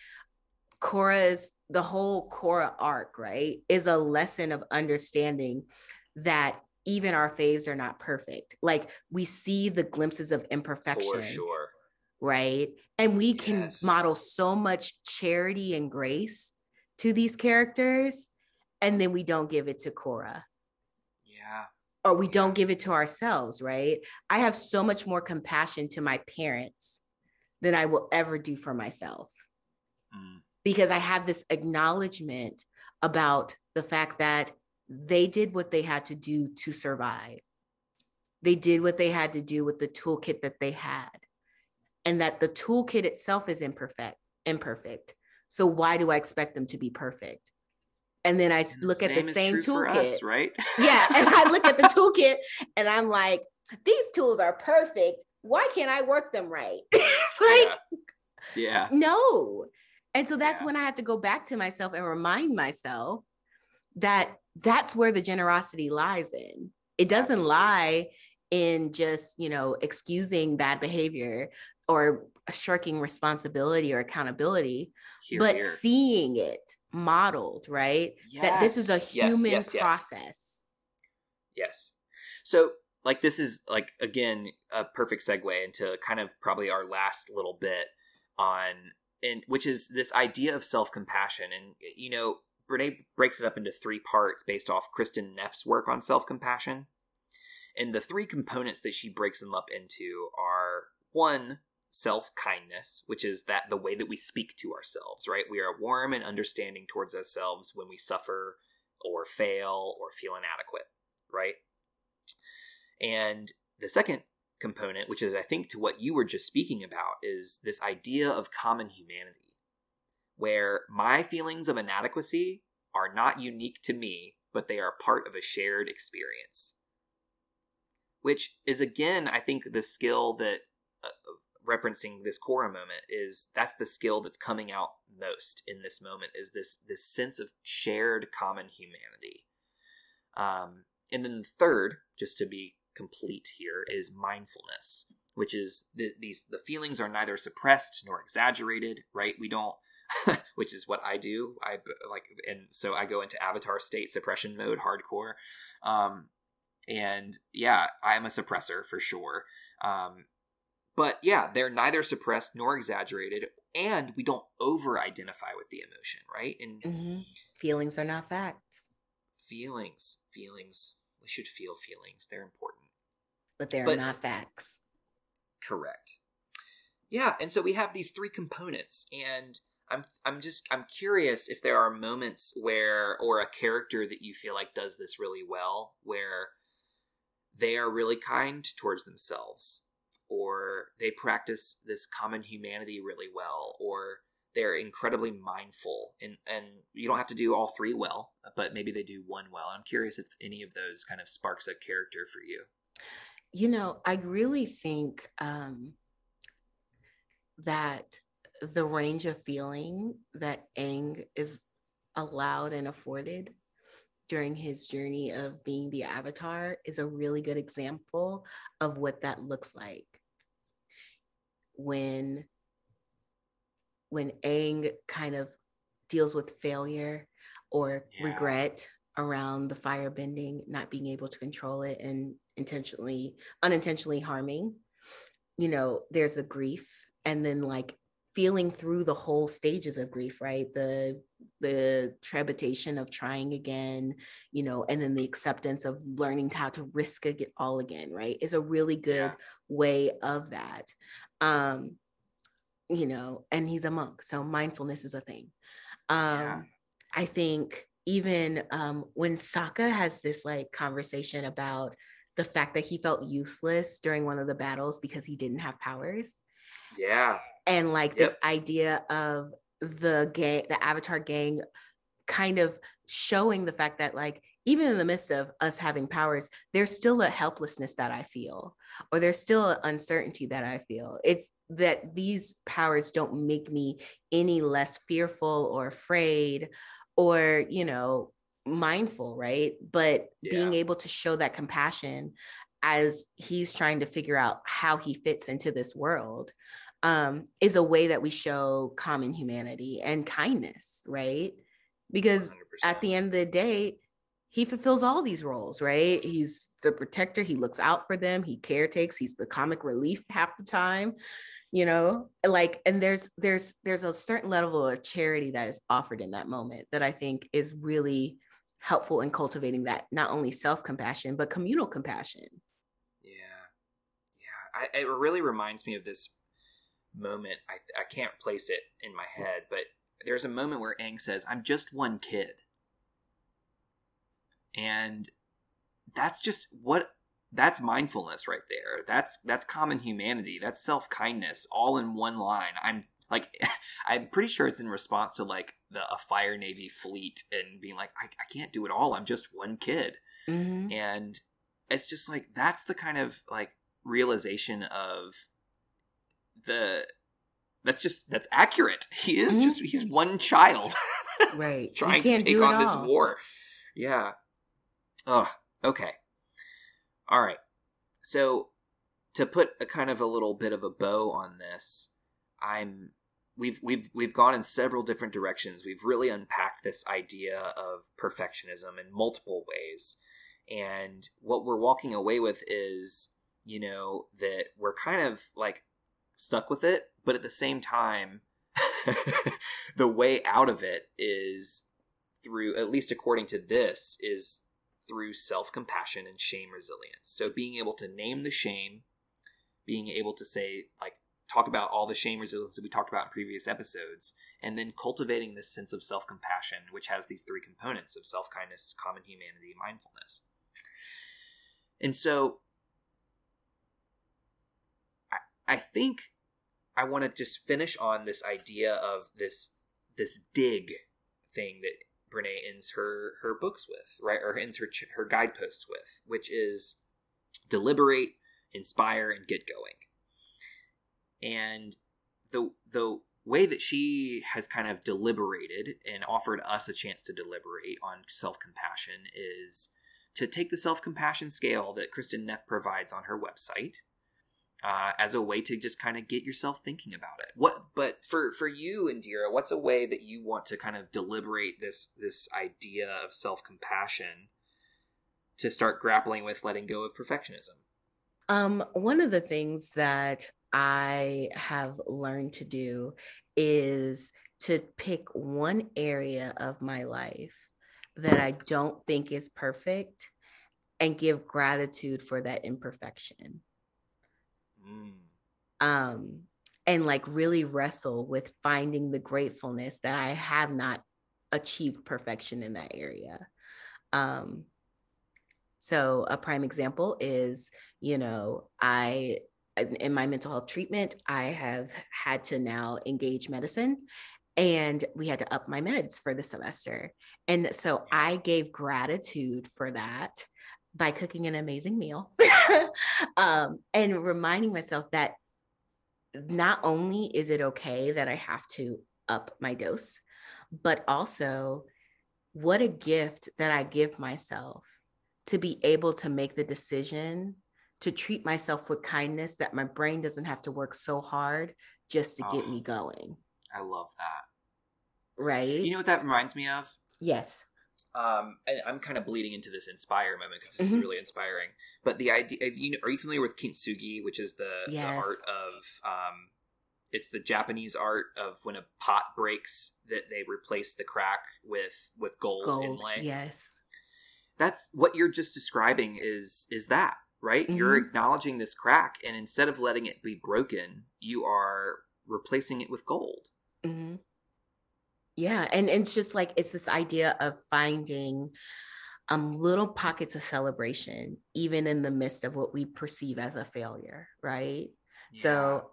Korra's the whole Korra arc, right, is a lesson of understanding that even our faves are not perfect. Like we see the glimpses of imperfection, for sure. Right? And we can Yes. model so much charity and grace to these characters, and then we don't give it to Korra Yeah. or we Yeah. don't give it to ourselves, right? I have so much more compassion to my parents than I will ever do for myself Mm. because I have this acknowledgement about the fact that they did what they had to do to survive. They did what they had to do with the toolkit that they had. And that the toolkit itself is imperfect, imperfect. So why do I expect them to be perfect? And then i And the look at the same toolkit. us, right? Yeah. And I look at the (laughs) toolkit and I'm like, these tools are perfect. Why can't I work them right? (laughs) it's like, yeah. no. And so that's Yeah. when I have to go back to myself and remind myself that that's where the generosity lies in. It doesn't Absolutely. lie in just, you know, excusing bad behavior or shirking responsibility or accountability, Here, but here. seeing it modeled, right? That this is a Yes, yes, human yes, yes. process. Yes. So, like, this is like again a perfect segue into kind of probably our last little bit on, and which is this idea of self compassion, and you know, Brene breaks it up into three parts based off Kristin Neff's work on self compassion, and the three components that she breaks them up into are one self kindness, which is that the way that we speak to ourselves, right? We are warm and understanding towards ourselves when we suffer or fail or feel inadequate, right? And the second component, which is I think to what you were just speaking about, is this idea of common humanity, where my feelings of inadequacy are not unique to me, but they are part of a shared experience. Which is again, I think, the skill that uh, referencing this Korra moment is that's the skill that's coming out most in this moment is this this sense of shared common humanity. Um, and then the third, just to be complete here, is mindfulness, which is the, these the feelings are neither suppressed nor exaggerated. Right? We don't. (laughs) which is what I do. I like, and so I go into avatar state suppression mode, hardcore. Um, and yeah, I'm a suppressor for sure. Um, but yeah, they're neither suppressed nor exaggerated, and we don't over identify with the emotion, right? And Mhm. Feelings are not facts, feelings, feelings, we should feel feelings. They're important. but they're But- not facts. Correct. Yeah, and so we have these three components, and I'm I'm just I'm curious if there are moments where or a character that you feel like does this really well, where they are really kind towards themselves, or they practice this common humanity really well, or they're incredibly mindful and and you don't have to do all three well but maybe they do one well. I'm curious if any of those kind of sparks a character for you. You know i really think um that the range of feeling that Aang is allowed and afforded during his journey of being the avatar is a really good example of what that looks like when when Aang kind of deals with failure or yeah. regret around the fire bending not being able to control it and intentionally unintentionally harming you know there's a grief and then like feeling through the whole stages of grief right the the trepidation of trying again you know and then the acceptance of learning how to risk it all again right is a really good yeah. way of that um you know and he's a monk so mindfulness is a thing um yeah. i think even um when Sokka has this like conversation about the fact that he felt useless during one of the battles because he didn't have powers yeah. And like yep. this idea of the gang, the Avatar gang kind of showing the fact that like even in the midst of us having powers there's still a helplessness that i feel or there's still an uncertainty that i feel it's that these powers don't make me any less fearful or afraid or you know mindful right but yeah. being able to show that compassion as he's trying to figure out how he fits into this world um, is a way that we show common humanity and kindness, right? Because 100%. at the end of the day, he fulfills all these roles, right? He's the protector, he looks out for them, he caretakes, he's the comic relief half the time, you know, like, and there's there's there's a certain level of charity that is offered in that moment that I think is really helpful in cultivating that not only self-compassion but communal compassion. Yeah. Yeah. I, it really reminds me of this moment. I, I can't place it in my head, but there's a moment where Aang says, I'm just one kid. And that's just what that's mindfulness right there. That's that's common humanity. That's self-kindness all in one line. I'm like (laughs) I'm pretty sure it's in response to like the a fire navy fleet and being like I, I can't do it all. I'm just one kid. Mm-hmm. And it's just like that's the kind of like realization of the that's just that's accurate. He is mm-hmm. just he's one child, (laughs) right? trying to take on this war. Yeah. Oh, okay. All right. So to put a kind of a little bit of a bow on this, I'm we've we've we've gone in several different directions. We've really unpacked this idea of perfectionism in multiple ways. And what we're walking away with is, you know, that we're kind of like stuck with it, but at the same time, (laughs) the way out of it is through, at least according to this, is through self compassion and shame resilience. So being able to name the shame, being able to say, like, talk about all the shame resilience that we talked about in previous episodes, and then cultivating this sense of self compassion, which has these three components of self kindness, common humanity, mindfulness. And so I think I want to just finish on this idea of this this dig thing that Brene ends her her books with, right, or ends her her guideposts with, which is deliberate, inspire, and get going. And the the way that she has kind of deliberated and offered us a chance to deliberate on self compassion is to take the self compassion scale that Kristin Neff provides on her website uh, as a way to just kind of get yourself thinking about it. What, but for for you, Indira, what's a way that you want to kind of deliberate this this idea of self compassion to start grappling with letting go of perfectionism? Um, one of the things that I have learned to do is to pick one area of my life that I don't think is perfect and give gratitude for that imperfection. Mm. um, and like really wrestle with finding the gratefulness that I have not achieved perfection in that area. Um, so a prime example is, you know, I in my mental health treatment, I have had to now engage medicine and we had to up my meds for the semester. And so I gave gratitude for that by cooking an amazing meal (laughs) um, and reminding myself that not only is it okay that I have to up my dose, but also what a gift that I give myself to be able to make the decision to treat myself with kindness that my brain doesn't have to work so hard just to oh, get me going. I love that. Right. You know what that reminds me of? Yes. Um, and I'm kind of bleeding into this inspire moment because this mm-hmm. really inspiring. But the idea, you know, are you familiar with kintsugi, which is the, yes. the art of, um, it's the Japanese art of when a pot breaks that they replace the crack with with gold, gold inlay. Yes, that's what you're just describing. Is is that right? Mm-hmm. You're acknowledging this crack, and instead of letting it be broken, you are replacing it with gold. Mm-hmm. Yeah, and, and it's just like it's this idea of finding um, little pockets of celebration, even in the midst of what we perceive as a failure, right? Yeah. So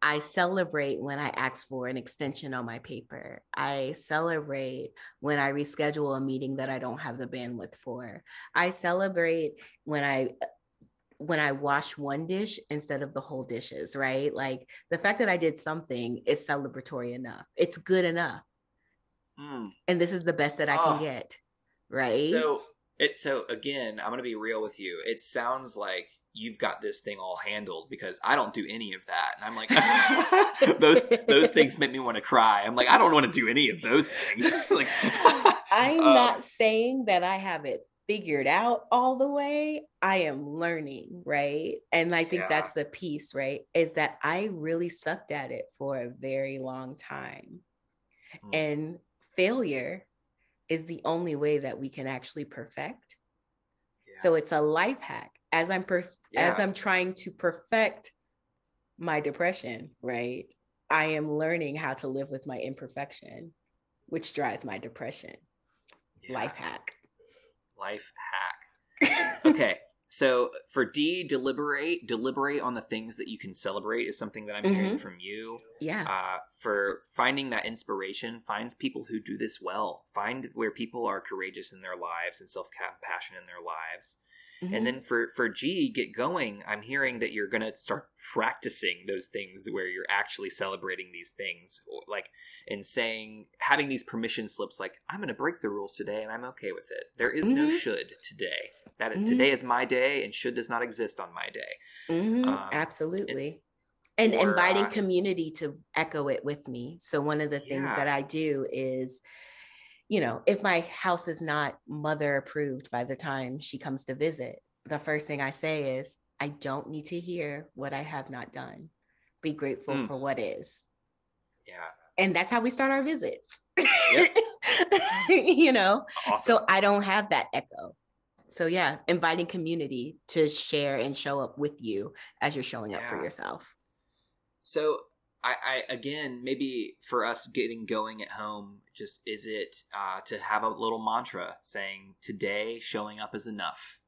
I celebrate when I ask for an extension on my paper. I celebrate when I reschedule a meeting that I don't have the bandwidth for. I celebrate when I when I wash one dish instead of the whole dishes, right? Like the fact that I did something is celebratory enough. It's good enough. Mm. And this is the best that I oh. can get, right? So it's so again, I'm going to be real with you. It sounds like you've got this thing all handled because I don't do any of that. And I'm like, (laughs) those those things make me want to cry. I'm like, I don't want to do any of those things. (laughs) like, (laughs) I'm um, not saying that I have it figured out all the way. I am learning, right? And I think yeah. that's the piece, right? Is that I really sucked at it for a very long time. Mm. And failure is the only way that we can actually perfect. Yeah. So it's a life hack as I'm per- yeah. as I'm trying to perfect my depression, right? I am learning how to live with my imperfection, which drives my depression. Yeah. Life hack. Life hack. (laughs) okay. So for D, deliberate, deliberate on the things that you can celebrate is something that I'm mm-hmm. hearing from you. Yeah. Uh, for finding that inspiration, finds people who do this well. Find where people are courageous in their lives and self compassion in their lives. Mm-hmm. And then for for G, get going. I'm hearing that you're gonna start practicing those things where you're actually celebrating these things, like and saying having these permission slips, like I'm gonna break the rules today and I'm okay with it. There is mm-hmm. no should today. That mm-hmm. today is my day, and should does not exist on my day. Mm-hmm. Um, Absolutely. And, and or, inviting uh, community to echo it with me. So one of the things yeah. that I do is you know, if my house is not mother approved by the time she comes to visit, the first thing I say is, I don't need to hear what I have not done. Be grateful mm. for what is. Yeah. And that's how we start our visits. Yep. (laughs) you know, awesome. so I don't have that echo. So, yeah, inviting community to share and show up with you as you're showing yeah. up for yourself. So, I, I, again maybe for us getting going at home just is it uh, to have a little mantra saying today showing up is enough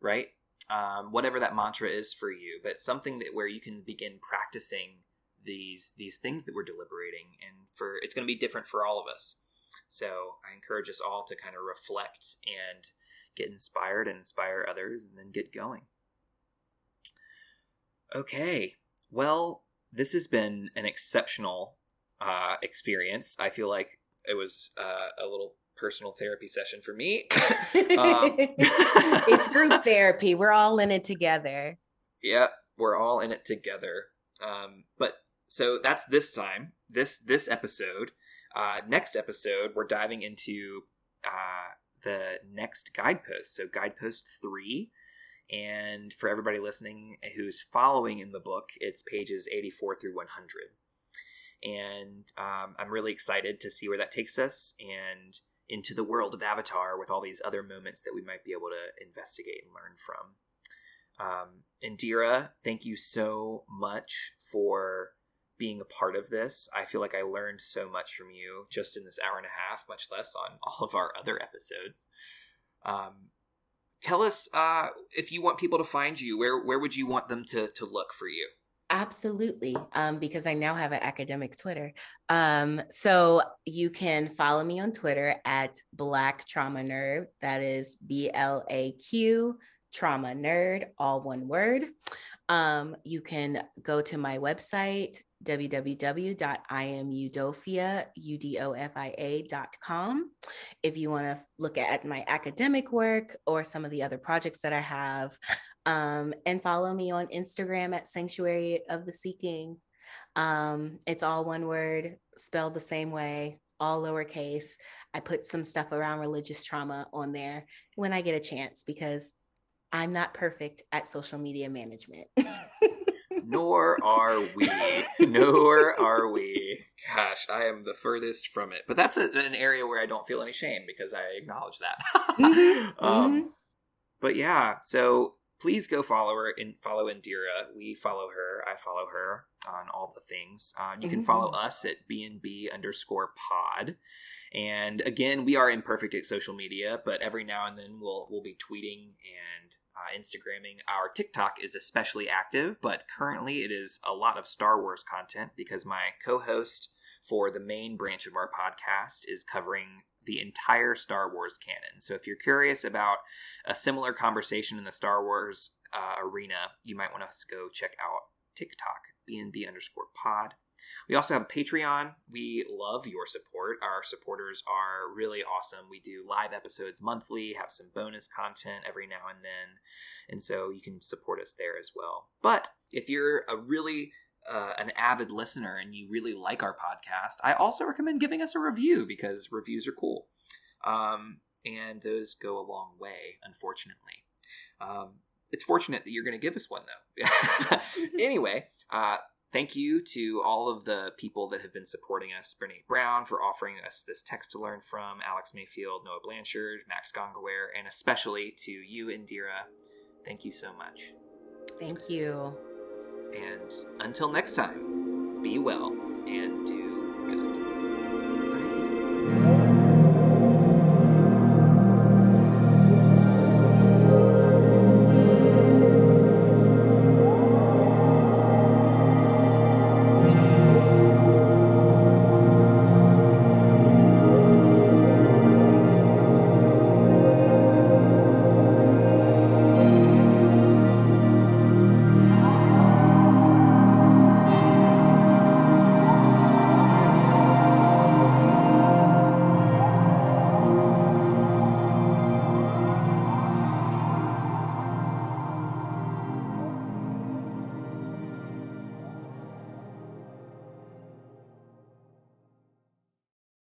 right? Um, whatever that mantra is for you but something that where you can begin practicing these these things that we're deliberating and for it's going to be different for all of us. So i encourage us all to kind of reflect and get inspired and inspire others and then get going. Okay well this has been an exceptional uh, experience. I feel like it was uh, a little personal therapy session for me. (laughs) um, (laughs) it's group therapy. We're all in it together. Yeah, we're all in it together. Um, but so that's this time. This this episode. Uh, next episode, we're diving into uh, the next guidepost. So guidepost three and for everybody listening who's following in the book, it's pages 84 through 100. And um, I'm really excited to see where that takes us and into the world of Avatar with all these other moments that we might be able to investigate and learn from. Um, Indira, thank you so much for being a part of this. I feel like I learned so much from you just in this hour and a half, much less on (laughs) all of our other episodes. Um, tell us uh, if you want people to find you, where where would you want them to to look for you? Absolutely, um, because I now have an academic Twitter. Um, so you can follow me on Twitter at Black Trauma Nerd. That is B L A Q Trauma Nerd, all one word. Um, you can go to my website, www.imudofia.com. If you want to look at my academic work or some of the other projects that I have, um, and follow me on Instagram at Sanctuary of the Seeking. Um, it's all one word, spelled the same way, all lowercase. I put some stuff around religious trauma on there when I get a chance because I'm not perfect at social media management. (laughs) Nor are we. Nor are we. Gosh, I am the furthest from it. But that's a, an area where I don't feel any shame because I acknowledge that. (laughs) mm-hmm. Um, mm-hmm. But yeah, so please go follow her and follow Indira. We follow her. I follow her on all the things. Uh, you can follow mm-hmm. us at BNB underscore pod. And again, we are imperfect at social media, but every now and then we'll we'll be tweeting and uh, Instagramming. Our TikTok is especially active, but currently it is a lot of Star Wars content because my co-host for the main branch of our podcast is covering the entire Star Wars canon. So if you're curious about a similar conversation in the Star Wars uh, arena, you might want to go check out TikTok, BNB underscore pod. We also have a Patreon. We love your support. Our supporters are really awesome. We do live episodes monthly, have some bonus content every now and then. And so you can support us there as well. But if you're a really uh, an avid listener and you really like our podcast, I also recommend giving us a review because reviews are cool. Um, and those go a long way, unfortunately. Um, it's fortunate that you're going to give us one, though. (laughs) anyway, uh, Thank you to all of the people that have been supporting us. Brene Brown for offering us this text to learn from, Alex Mayfield, Noah Blanchard, Max Gongaware, and especially to you, Indira. Thank you so much. Thank you. And until next time, be well and do